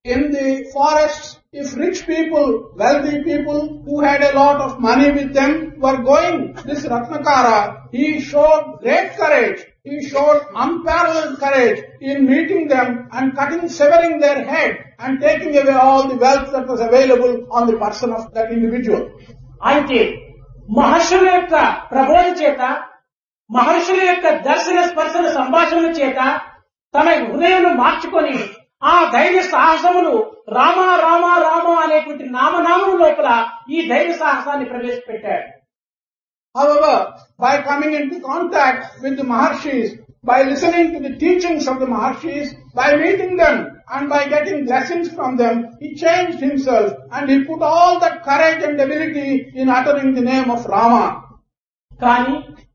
In the forests, if rich people, wealthy people who had a lot of money with them were going, this Ratnakara, he showed great courage. He showed unparalleled courage in meeting them and cutting, severing their head and taking away all the wealth that was available on the person of that individual. అయితే మహర్షుల యొక్క ప్రబోధ చేత మహర్షుల యొక్క దర్శన స్పర్శన సంభాషణ చేత తన హృదయం మార్చుకొని ఆ ధైర్య సాహసములు రామ రామ రామ అనేటువంటి నామనామం లోపల ఈ ధైర్య సాహసాన్ని ప్రవేశపెట్టాడు However, by coming into contact with the Maharshis, by listening to the teachings of the Maharshis, by meeting them and by getting blessings from them, he changed himself and he put all that courage and ability in uttering the name of Rama. కానీ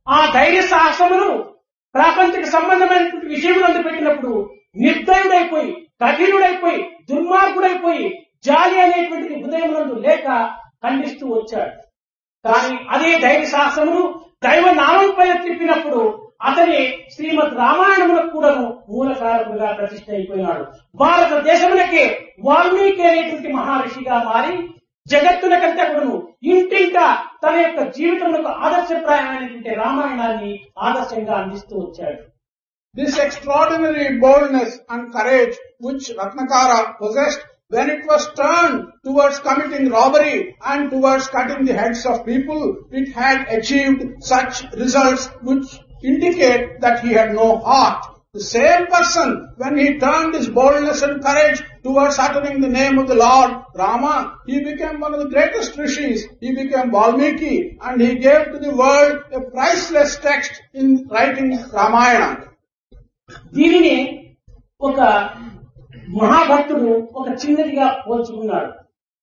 ఆ ధైర్య సాహసములు ప్రాపంచిక సంబంధమైనటువంటి విషయములందు పెట్టినప్పుడు నిర్దయుడైపోయి కఠినుడైపోయి దుర్మార్గుడైపోయి జాలి అనేటువంటిది హృదయమునందు లేక ఖండిస్తూ వచ్చాడు కానీ అదే ధైర్య సాహసములు దైవ నామంపై తిప్పినప్పుడు అతని శ్రీమద్ రామాయణములకు కూడా మూల కారకుడుగా ప్రతిష్ట అయిపోయినాడు. భారతదేశములకి వాల్మీకి అనేటువంటి మహర్షిగా మారి జగత్తుల కూడా ఇంటింట తన యొక్క జీవితంలో ఆదర్శప్రాయమైనటువంటి రామాయణాన్ని ఆదర్శంగా అందిస్తూ వచ్చాడు. This extraordinary boldness and courage which Ratnakara possessed when it was turn towards committing robbery and towards cutting the heads of people it had achieved such results which indicate that he had no heart. The same person, when he turned his boldness and courage towards uttering the name of the Lord, Rama, he became one of the greatest rishis. He became Valmiki and he gave to the world a priceless text in writing Ramayana. దీనిని ఒక మహాభక్తుడు ఒక చిన్నదిగా పోల్చుకున్నాడు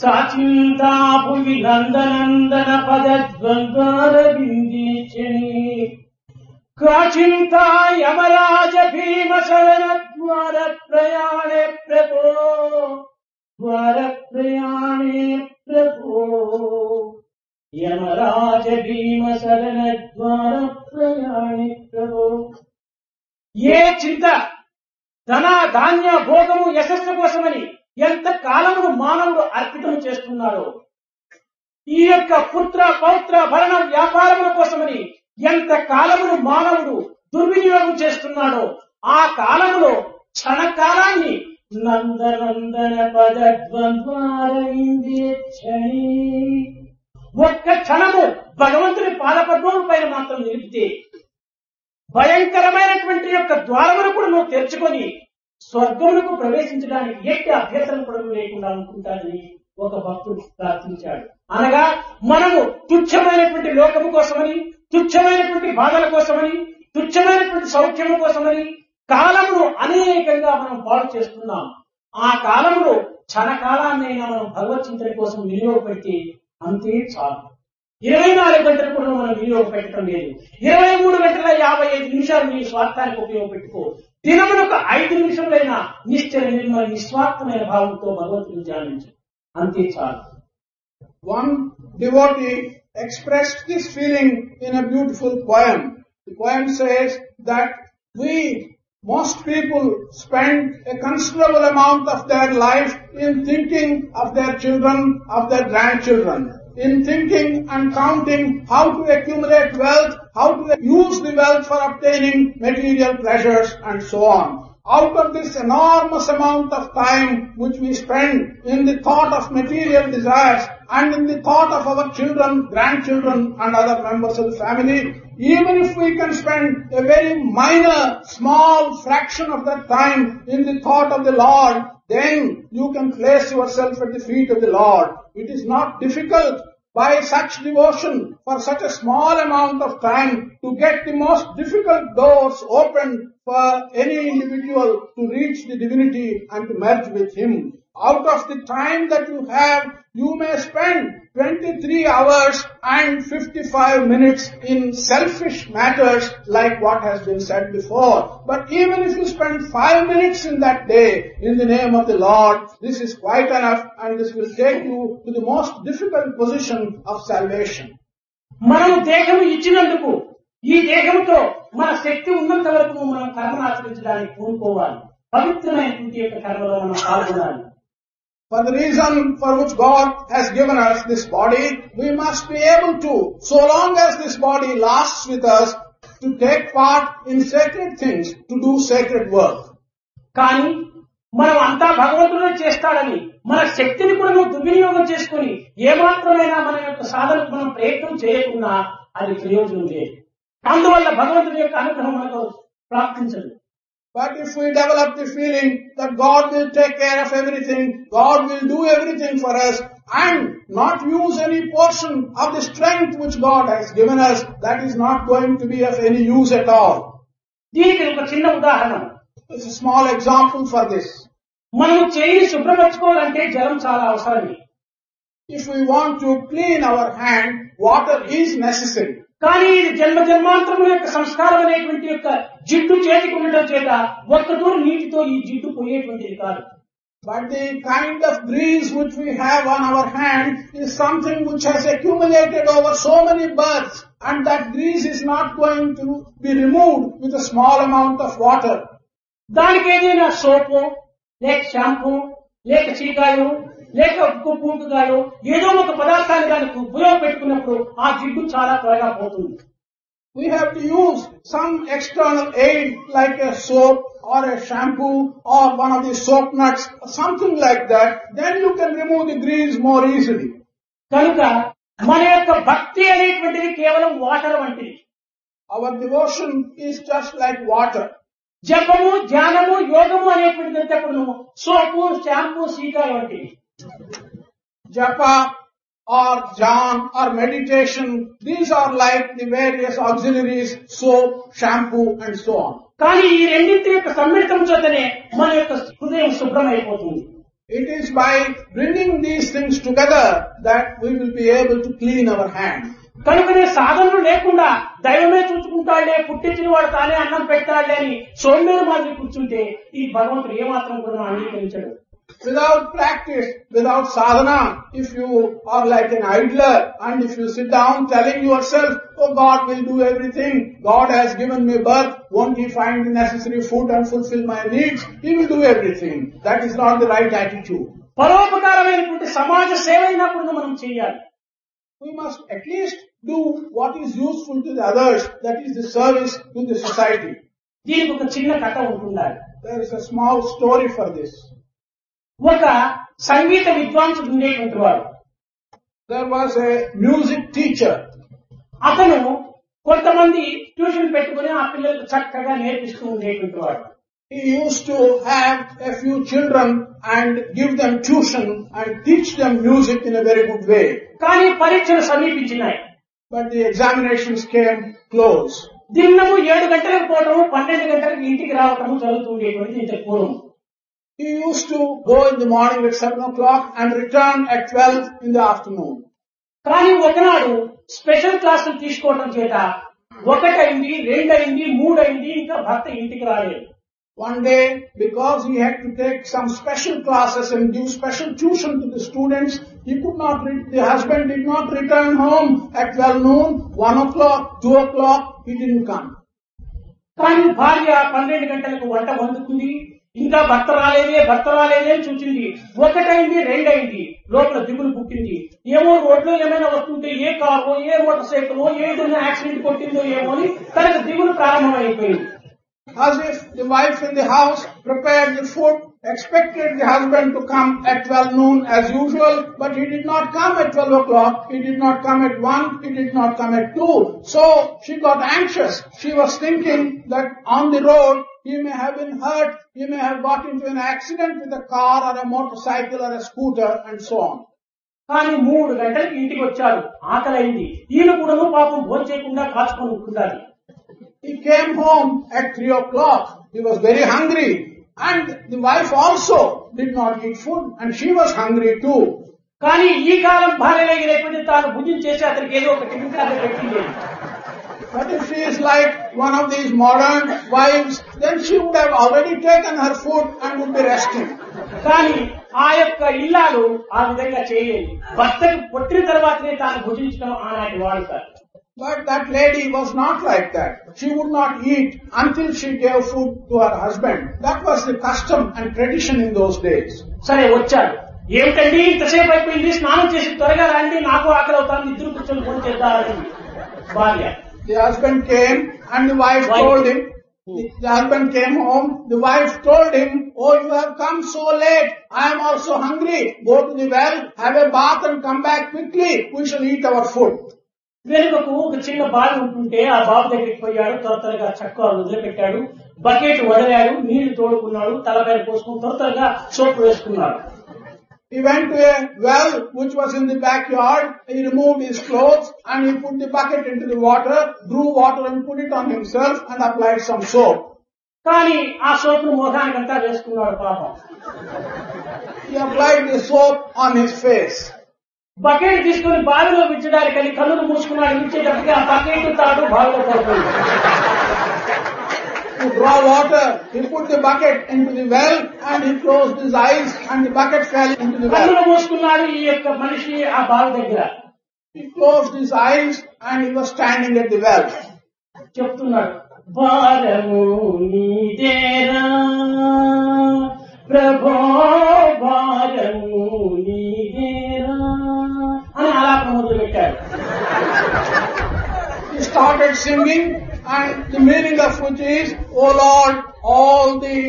యశసం నందనందన పదద్వంద్వార బిందీచని కాచింతా భీమ శరణ ద్వార ప్రయాణే ప్రభో. ద్వార ప్రయాణే ప్రభో. యమరాజ భీమ శరణ ద్వార ప్రయాణే ప్రభో. ఏ చింత ధన ధాన్య భోగము యశస్సు కోసమని ఎంత కాలమును మానవుడు అర్పితం చేస్తున్నాడో. ఈ యొక్క పుత్ర పౌత్ర భరణ వ్యాపారముల కోసమని ఎంత కాలమును మానవుడు దుర్వినియోగం చేస్తున్నాడో. ఆ కాలములో క్షణకాలాన్ని నందనందన పదద్వంద్వారవిందేక్షణి. ఒక్క క్షణము భగవంతుని పాదపద్మం పైన మాత్రం నిలిపితే భయంకరమైనటువంటి యొక్క ద్వారమును కూడా నువ్వు తెరుచుకొని స్వర్గములకు ప్రవేశించడానికి ఎట్టి అభ్యసన పడము లేకుండా అనుకుంటానని ఒక భక్తుడు ప్రార్థించాడు. అనగా మనము తుచ్చమైనటువంటి లోకము కోసమని తుచ్చమైనటువంటి బాధల కోసమని తుచ్చమైనటువంటి సౌఖ్యము కోసమని కాలమును అనేకంగా మనం పాడు చేస్తున్నాం. ఆ కాలంలో క్షణకాలాన్నైనా మనం భగవచ్చింతన కోసం వినియోగపెట్టి అంతే చాలు. ఇరవై నాలుగు గంటలు కూడా మనం వినియోగపెట్టడం లేదు. ఇరవై మూడు గంటల యాభై ఐదు నిమిషాలు నీ స్వార్థానికి ఉపయోగపెట్టుకో. దినమునకు ఐదు నిమిషములైన నిశ్చల నిర్మల నిస్వార్థమైన భావంతో భగవంతుని ధ్యానించు అంతే చాలు One devotee expressed this feeling in a beautiful poem. The poem says that we, most people spend a considerable amount of their life in thinking of their children, of their grandchildren, in thinking and counting how to accumulate wealth, how do to use the wealth for obtaining material pleasures and so on. out of this enormous amount of time which we spend in the thought of material desires and in the thought of our children, grandchildren and other members of the family, even if we can spend a very minor, small fraction of that time in the thought of the Lord, then you can place yourself at the feet of the Lord. It is not difficult by such devotion for such a small amount of time to get the most difficult doors open for any individual to reach the divinity and to merge with Him Out of the time that you have, you may spend 23 hours and 55 minutes in selfish matters like what has been said before. But even if you spend 5 minutes in that day in the name of the Lord, this is quite enough and this will take you to the most difficult position of salvation. మనం దేహం ఇచ్చినందుకు ఈ దేహంతో మన శక్తి ఉన్నంత వరకు మనం కర్మను ఆచరించడానికి పూనుకోవాలి పవిత్రమైనటువంటి యొక్క కర్మలో మనం పాల్గొనాలి For the reason for which God has given us this body, we must be able to, so long as this body lasts with us, to take part in sacred things, to do sacred work. కానీ మనం అంతా భగవంతుడే చేస్తాడని మన శక్తిని కూడా మనం దుర్వినియోగం చేసుకుని ఏమాత్రమైనా మన యొక్క సాధనకు మనం ప్రయత్నం చేయకుండా అది ప్రయోజనం లేదు అందువల్ల భగవంతుడి యొక్క అనుగ్రహం మనకు ప్రాప్తించదు But if we develop the feeling that God will take care of everything, God will do everything for us, and not use any portion of the strength which God has given us, that is not going to be of any use at all. దీనికి ఒక చిన్న ఉదాహరణ It's a small example for this. మనం చేయి శుభ్రపరచుకోవాలంటే జలం చాలా అవసరమే If we want to clean our hand, water is necessary. కానీ ఇది జన్మ జన్మాంతరముల యొక్క సంస్కారం అనేటువంటి యొక్క జిడ్డు చేతికి ఉండటం చేత ఒక్కతూరు నీటితో ఈ జిడ్డు పోయేటువంటిది కాదు But the kind of grease which we have on our hand is something which has accumulated over so many births and that grease is not going to be removed with a small amount of water. దానికి ఏదైనా సోపు లేక shampoo లేక చీకాయో లేక ఉప్పు పూటుగాయో ఏదో ఒక పదార్థాన్ని దానికి ఉపయోగపెట్టుకున్నప్పుడు ఆ జిడ్డు చాలా త్వరగా పోతుంది We have to use some external aid like a soap or a shampoo or one of the soap nuts, something like that. Then you can remove the grease more easily. కనుక మన యొక్క భక్తి అనేటువంటిది కేవలం వాటర్ వంటిది Our devotion is just like water. జపము ధ్యానము యోగము అనేటువంటిది అప్పుడు సోపు షాంపూ సీకాయ వంటివి japa or jhan or meditation, these are like the various auxiliaries, soap, shampoo and so on. కానీ ఈ రెండింటి యొక్క సమ్మిళితం చేతనే మన యొక్క హృదయం శుభ్రమైపోతుంది It is by bringing these things together that we will be able to clean our hand. కనుకనే సాధనలు లేకుండా దైవమే చూసుకుంటాడే పుట్టించిన వాడు తానే అన్నం పెడతాడే అని సోమేరు మాదిరి కూర్చుంటే ఈ భగవంతుడు ఏమాత్రం కూడా అంగీకరించడు Without practice, without sadhana, if you are like an idler and if you sit down telling yourself, oh God will do everything, God has given me birth, won't He find the necessary food and fulfill my needs? He will do everything. That is not the right attitude. పరోపకారమైనటువంటి సమాజ సేవ అయినప్పుడు మనం చేయాలి We must at least do what is useful to the others, that is the service to the society. దీనికి ఒక చిన్న కథ ఉంటుండాలి There is a small story for this. ఒక సంగీత విద్వాంసుడు ఉండేటువంటి వాడు music teacher. అతను కొంతమంది ట్యూషన్ పెట్టుకుని ఆ పిల్లలకు చక్కగా నేర్పిస్తూ ఉండేటువంటి వాడు He used to have a few children and give them tuition and teach them music in a very good way. కానీ పరీక్షలు సమీపించినాయి But the examinations came close. దిన్నము ఏడు గంటలకు పోవటము పన్నెండు గంటలకు ఇంటికి రావటము జరుగుతూ ఉండేటువంటి ఇంత పూర్వం He used to go in the morning at 7 o'clock and return at 12 in the afternoon. కానీ ఒకనాడు స్పెషల్ క్లాసులు తీసుకోవటం చేత ఒకటైంది రెండైంది మూడైంది ఇంకా భర్త ఇంటికి రాలేదు One day, because he had to take some special classes and give special tuition to the students, he could not, re- the husband did not return home at 12 noon, 1 o'clock, 2 o'clock, he didn't come. కానీ భార్య పన్నెండు గంటలకు వంట వండుతుంది ఇంకా భర్త రాలేదే భర్త రాలేదే అని చూసింది ఒకటైంది రెండైంది లోపల దిగులు పుట్టింది ఏమో రోడ్లో ఏమైనా వస్తుంటే ఏ కారు ఏ మోటార్ సైకిల్ ఏ విధంగా యాక్సిడెంట్ కొట్టిందో ఏమో అని తనకు దిగులు ప్రారంభమైపోయింది as if the wife in the house prepared the food, expected the husband to come at 12 noon as usual, but he did not come at 12 o'clock, he did not come at 1, he did not come at 2. So she got anxious. She was thinking that on the road he may have been hurt, he may have got into an accident with a car or a motorcycle or a scooter and so on. కానీ మూడు గంటలకి ఇంటికి వచ్చాడు ఆకలి అయింది ఈయన కూడాను పాపం భోజనం చేయకుండా కాచుకొని ఉంటున్నది He came home at 3 o'clock. He was very hungry. And the wife also did not eat food and she was hungry too. కానీ ఈ కాలం భార్య లేకపోతే తాను భుజం చేసి అతనికి ఏదో ఒక టిఫిన్ పెట్టింది But if she is like one of these modern wives, then she would have already taken her food and would be resting. కానీ ఆ యొక్క ఇల్లాలు ఆ విధంగా చేయలేదు భర్తకు పుట్టిన తర్వాతనే తాను భుజించడం ఆనాటి వాడుతారు But that lady was not like that. She would not eat until she gave food to her husband. That was the custom and tradition in those days. సరే వచ్చాడు ఏమిటండి ఇంతసేపు అయిపోయింది స్నానం చేసి త్వరగా రండి నాకు ఆకలి అవుతాను ఇద్దరు కూర్చొని ఫోన్ చేద్దామని భార్య The husband came and the wife Wife. told him, the, the husband came home, the wife told him, oh you have come so late, I am also hungry, go to the well, have a bath and come back quickly, we shall eat our food. వెనుకకు ఒక చిన్న బావి ఉంటుంటే ఆ బాబు దగ్గరికి పోయాడు త్వర త్వరగా చక్కగా వదిలిపెట్టాడు బకెట్ వదిలాడు నీళ్ళు తోడుకున్నాడు తలపైన పోసుకుని త్వర త్వరగా సోపు వేసుకున్నాడు He went to a well which was in the backyard, he removed his clothes and he put the bucket into the water, drew water and put it on himself and applied some soap. కానీ ఆ సోపును మోహానికంతా వేసుకున్నాడు పాపం He applied the soap on his face. Bucket తీసుకుని బావిలో విచ్చడానికి కన్నులు మూసుకున్నాడు విచ్చేటప్పటికి ఆ bucket తాడు బావిలో పడిపోయింది To draw water, he put the bucket into the well and he closed his eyes and the bucket fell into the well. కన్నులు మూసుకున్నాడు ఈ యొక్క మనిషి ఆ బావి దగ్గర He closed his eyes and he was standing at the well. చెప్తున్నాడు భారము నీదేరా ప్రభో భారము నీదేరా అని ఆలాపన మొదలు పెట్టాడు He started singing and the meaning of which is, Oh Lord, all the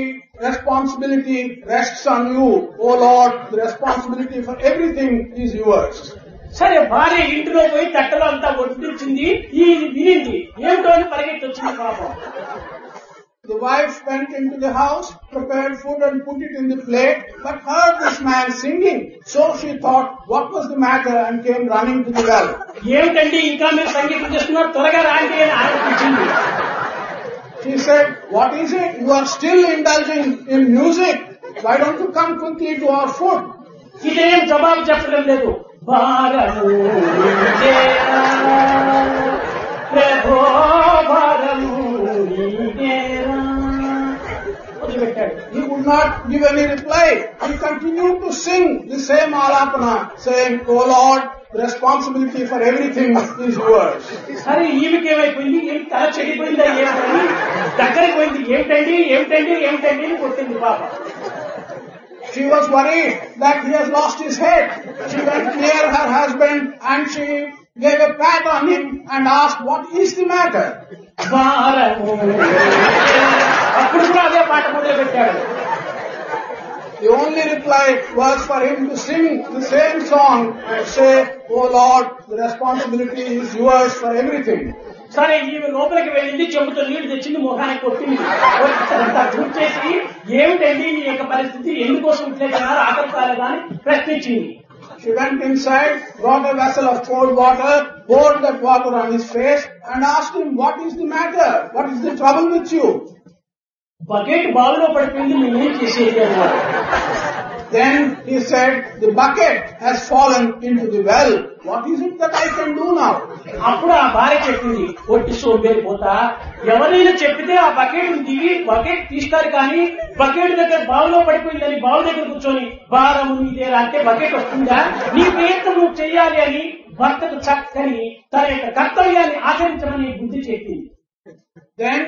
responsibility rests on you. Oh Lord, the responsibility for everything is yours. సరే భార్య ఇంటిలో పోయి తట్టలో అంతా వడ్డించింది ఈ వినింది ఏమిటో అని పరిగెత్తి వచ్చింది పాపం The wife went into the house, prepared food and put it in the plate, but heard this man singing. So she thought, what was the matter and came running to the well. ఏమిటండి ఇంకా మీరు సంగీతం చేస్తున్నారు త్వరగా రాండి అని ఆయన పిలిచింది She said, what is it? You are still indulging in music. Why don't you come quickly to our food? ఇదేం జవాబు చెప్పడం లేదు భారము నీదేరా, ప్రభో not give any reply. He continued to sing the same alapana, saying, Oh Lord, the responsibility for everything is yours. సరే ఈమెకి ఏమైపోయింది ఏం తల చెడిపోయిందా ఏమిటని దగ్గరికి పోయింది ఏమిటండి ఏమిటండి ఏమిటండి అని కొట్టింది పాప She was worried that he has lost his head. She went near her husband and she gave a pat on him and asked, what is the matter? భారము అప్పుడు కూడా అదే పాట మొదలు పెట్టాడు The only reply was for him to sing the same song and say, Oh Lord, the responsibility is yours for everything. సరే ఈమె లోపలికి వెళ్ళింది చెంబుతో నీళ్ళు తెచ్చింది ముఖానికి కొట్టింది చూసేసి ఏమిటండి ఈ యొక్క పరిస్థితి ఎందుకోసం ఇట్లే జనాలు ఆకలి కాలేదా అని ప్రశ్నించింది She went inside, brought a vessel of cold water, poured that water on his face and asked him, what is the matter? What is the trouble with you? Bucket బావిలో పడిపోయింది నేనేం చేసేది then Then he the bucket has fallen in to the well what is it that I can do now అప్పుడు ఆ భార్య చెప్పింది ఒట్టి సోంబేరి పోతా. ఎవరైనా చెప్పితే ఆ బకెట్ దిగి బకెట్ తీస్తారు కానీ బకెట్ దగ్గర బావిలో పడిపోయిందని బావి దగ్గర కూర్చొని భారం నీదేరా అంటే బకెట్ వస్తుందా? నీ ప్రయత్నం నువ్వు చెయ్యాలి అని భర్తకు చక్కని తన యొక్క కర్తవ్యాన్ని ఆచరించమని బుద్ధి చెప్పింది. Then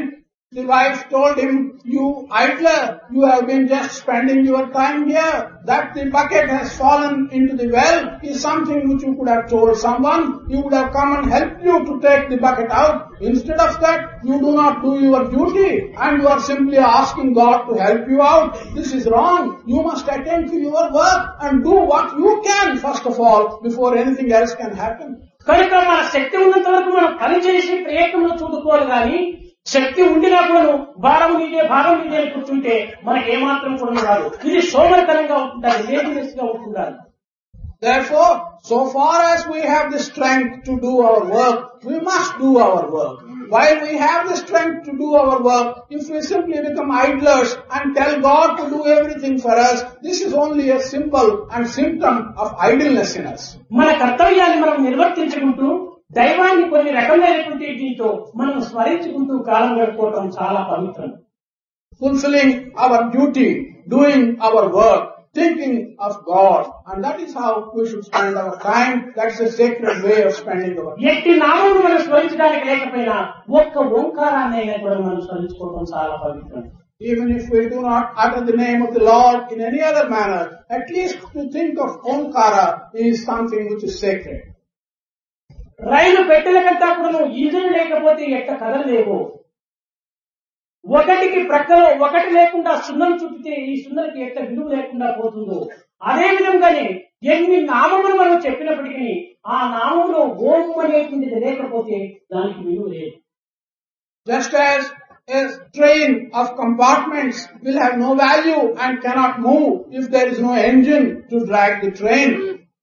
the wife told him, you idler, you have been just spending your time here. That the bucket has fallen into the well is something which you could have told someone. He would have come and helped you to take the bucket out. Instead of that, you do not do your duty and you are simply asking God to help you out. This is wrong. You must attend to your work and do what you can first of all before anything else can happen. కనుక మన శక్తి ఉన్నంత వరకు మనం పనిచేసి ప్రయత్నంలో చూడుకోవాలి కానీ శక్తి ఉండినా కూడా భారం నీదే భారం నీదే అని కూర్చుంటే మనకి ఏమాత్రం కూడా రాదు ఇది సోమరితనంగా ఉంటుండాలి లేజినెస్గా ఉంటుండాలి Therefore, so far as we have the strength to do our work, we must do our work. While we have the strength to do our work, if we simply become idlers and tell God to do everything for us, this is only a symbol and symptom of idleness in us. మన కర్తవ్యాన్ని మనం నిర్వర్తించుకుంటూ దైవాన్ని కొన్ని రకమైనటువంటి దీంతో మనం స్మరించుకుంటూ కాలం గడుపుకోవటం చాలా పవిత్రం our duty, doing our work, thinking of God. And that is how we should spend our time. That's a sacred way of spending our time. ఎట్టి నామమును మనం స్మరించడానికి లేకపోయినా ఒక్క ఓంకారాన్నైనా కూడా మనం స్మరించుకోవటం చాలా పవిత్రం Even if we do not utter the name of the Lord in any other manner, at least to think of Omkara is something which is sacred. రైలు పెట్టెల కంటా కూడా ఇంజన్ లేకపోతే ఎట్ట కదలలేవు ఒకటికి ప్రక్కలో ఒకటి లేకుండా సున్నలు చుట్టితే ఈ సున్నలకి ఎట్ట విలువ లేకుండా పోతుందో. అదే విధంగానే ఎన్ని నామములు మనం చెప్పినప్పటికీ ఆ నామంలో ఓం అనేటువంటిది లేకపోతే దానికి విలువ లేదు. Just as a train of compartments will have no value and cannot move if there is no engine to drag the train.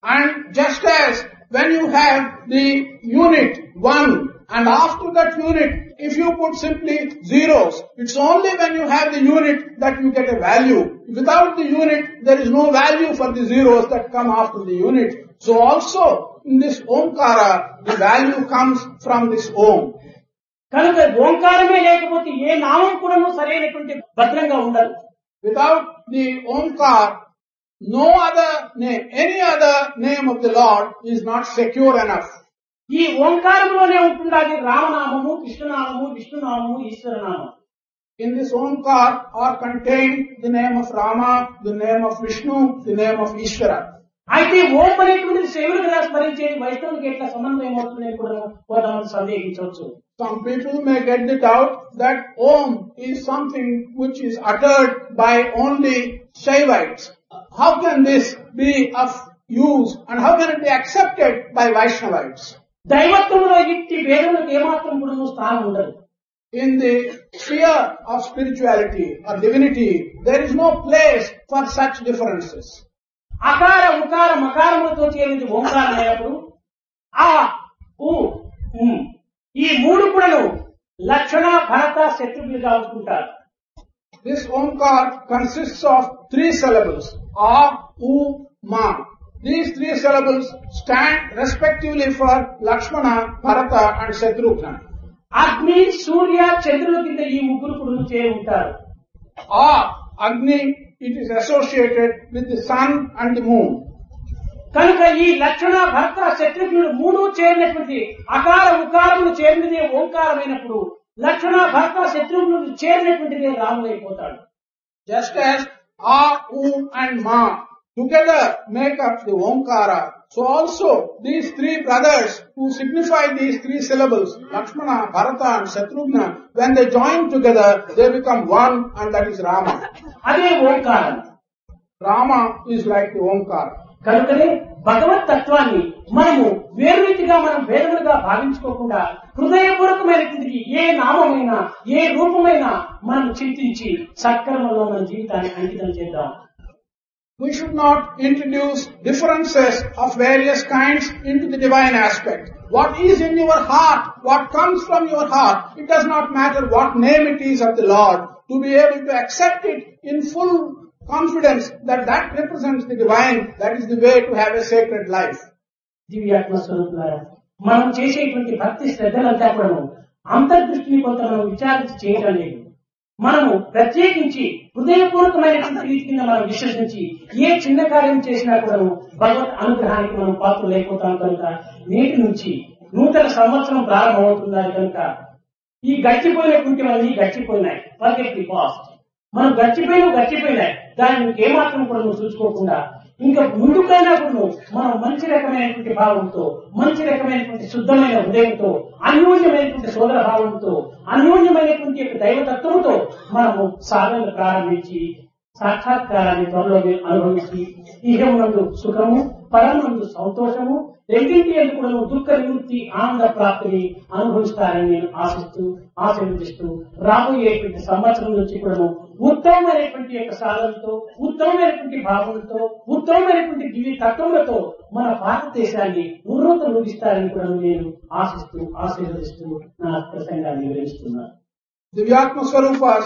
And just as when you have the unit one and after that unit, if you put simply zeros, it's only when you have the unit that you get a value. Without the unit, there is no value for the zeros that come after the unit. So also in this Omkara, the value comes from this Om. కనుక ఓంకారమే లేకపోతే ఏ నామం కూడా సరైనటువంటి భద్రంగా ఉండదు Without the Omkar, no other name, any other name of the Lord is not secure enough. ఈ ఓంకారంలోనే ఉంటుండాలి రామనామము కృష్ణనామము విష్ణునామము ఈశ్వరనామం In this Omkar are contained the name of Rama, the name of Vishnu, the name of Ishvara. అయితే ఓం అనేటువంటిది శైవులు కదా స్మరించేది వైష్ణవునికి ఎట్లా సమన్వయం అవుతుందని కూడా కొంతమంది సందేహించవచ్చు Some people may get the doubt that Om is something which is uttered by only Shaivites. How can this be of use and how can it be accepted by Vaishnavites? దైవత్వంలో ఇట్టి భేదములకు ఏమాత్రం కూడా స్థానం ఉండదు In the sphere of spirituality or divinity, there is no place for such differences. అకార ఉకార మకారములతో చేరినది ఓంకారం అయినప్పుడు ఆ ఉ. ఈ మూడు కూడాను లక్షణ భరత శత్రుఘ్నులుగా అనుకుంటారు This Omkar consists of three syllables. A, U, Ma. These three syllables stand respectively for Lakshmana, Bharata and Shatrugna. అగ్ని సూర్య చంద్రుల కింద ఈ ముగ్గురు కూడా చేరి ఉంటారు A, Agni, it is associated with the sun and the moon. కనుక ఈ లక్షణ భర్త శత్రుఘ్నుడు మూడు చేరినటువంటి అకార ఉకారములు చేరినదే ఓంకారమైనప్పుడు లక్షణ భర్త శత్రుఘ్నుడు చేరినటువంటిదే రాముడైపోతాడు Just as A, U and Ma together make up the Omkara, so also these three brothers who signify these three syllables, Lakshmana, Bharata and Shatrugna, when they join together, they become one and that is Rama. అదే ఓంకారం Rama is like the Omkara. కనుకనే భగవత్ తత్వాన్ని మనము వేరు రీతిగా మనం భేదములుగా భావించుకోకుండా హృదయపూర్వకమైనటువంటి ఏ నామమైనా ఏ రూపమైనా మనం చింతించి సక్రమంలో మన జీవితాన్ని అంకితం చేద్దాం We should not introduce differences of various kinds into the divine aspect. What is in your heart, what comes from your heart, it does not matter what name it is of the Lord. To be able to accept it in full confidence that that represents the divine, that is the way to have a sacred life. దివ్యాత్మ స్వరూపులారా మనం చేసేటువంటి భక్తి శ్రద్ధలంతా కూడా అంతర్దృష్టిని కొంత మనం విచారించి చేయడం లేదు. మనము ప్రత్యేకించి హృదయపూర్వకమైనటువంటి రీతి కింద మనం విశ్వసించి ఏ చిన్న కార్యం చేసినా కూడా భగవత్ అనుగ్రహానికి మనం పాత్ర లేకపోతాం కనుక నేటి నుంచి నూతన సంవత్సరం ప్రారంభమవుతున్నది కనుక ఈ గడిచిపోయినటువంటివన్నీ గడిచిపోయినాయి. ఫర్గెట్ ది పాస్ట్ మనం గడిచిపోయిన గడిచిపోయినాయి. దాన్ని ఏమాత్రం కూడా నువ్వు చూసుకోకుండా ఇంకా ముందుకైనా కూడా నువ్వు మనం మంచి రకమైనటువంటి భావంతో మంచి రకమైనటువంటి శుద్ధమైన హృదయంతో అన్యోన్యమైనటువంటి సోదర భావంతో అన్యోన్యమైనటువంటి యొక్క దైవతత్వంతో మనము సాధన ప్రారంభించి సాక్షాత్కారాన్ని త్వరలో అనుభవించి ఇహమునందు సుఖము పరమునందు సంతోషము రెండింటి కూడా దుఃఖ నివృత్తి ఆనంద ప్రాప్తిని అనుభవిస్తారని నేను ఆశిస్తూ ఆశీర్వదిస్తూ రాబోయేటువంటి సంవత్సరం నుంచి కూడా ఉత్తమమైనటువంటి యొక్క సాధనతో ఉత్తమమైనటువంటి భావనతో ఉత్తమమైనటువంటి దివ్య తత్వములతో మన భారతదేశాన్ని ఉన్నత రూపిస్తారని కూడా నేను ఆశిస్తూ ఆశీర్వదిస్తూ నా ప్రసంగాన్ని వివరిస్తున్నాను Divyatma Swarupas,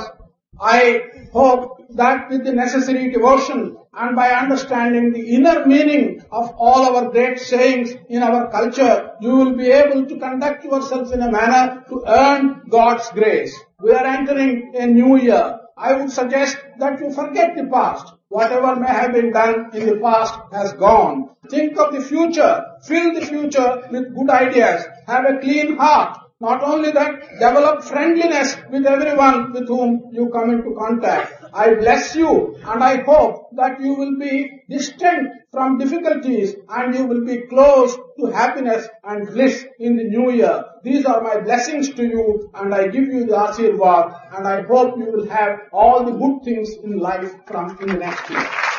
I hope that with the necessary devotion and by understanding the inner meaning of all our great sayings in our culture, you will be able to conduct yourselves in a manner to earn God's grace. We are entering a new year. I would suggest that you forget the past. Whatever may have been done in the past has gone. Think of the future. Fill the future with good ideas. Have a clean heart. Not only that, develop friendliness with everyone with whom you come into contact. I bless you and I hope that you will be distant from difficulties and you will be close to happiness and bliss in the new year. These are my blessings to you and I give you the Asirvad and I hope you will have all the good things in life from in the next year.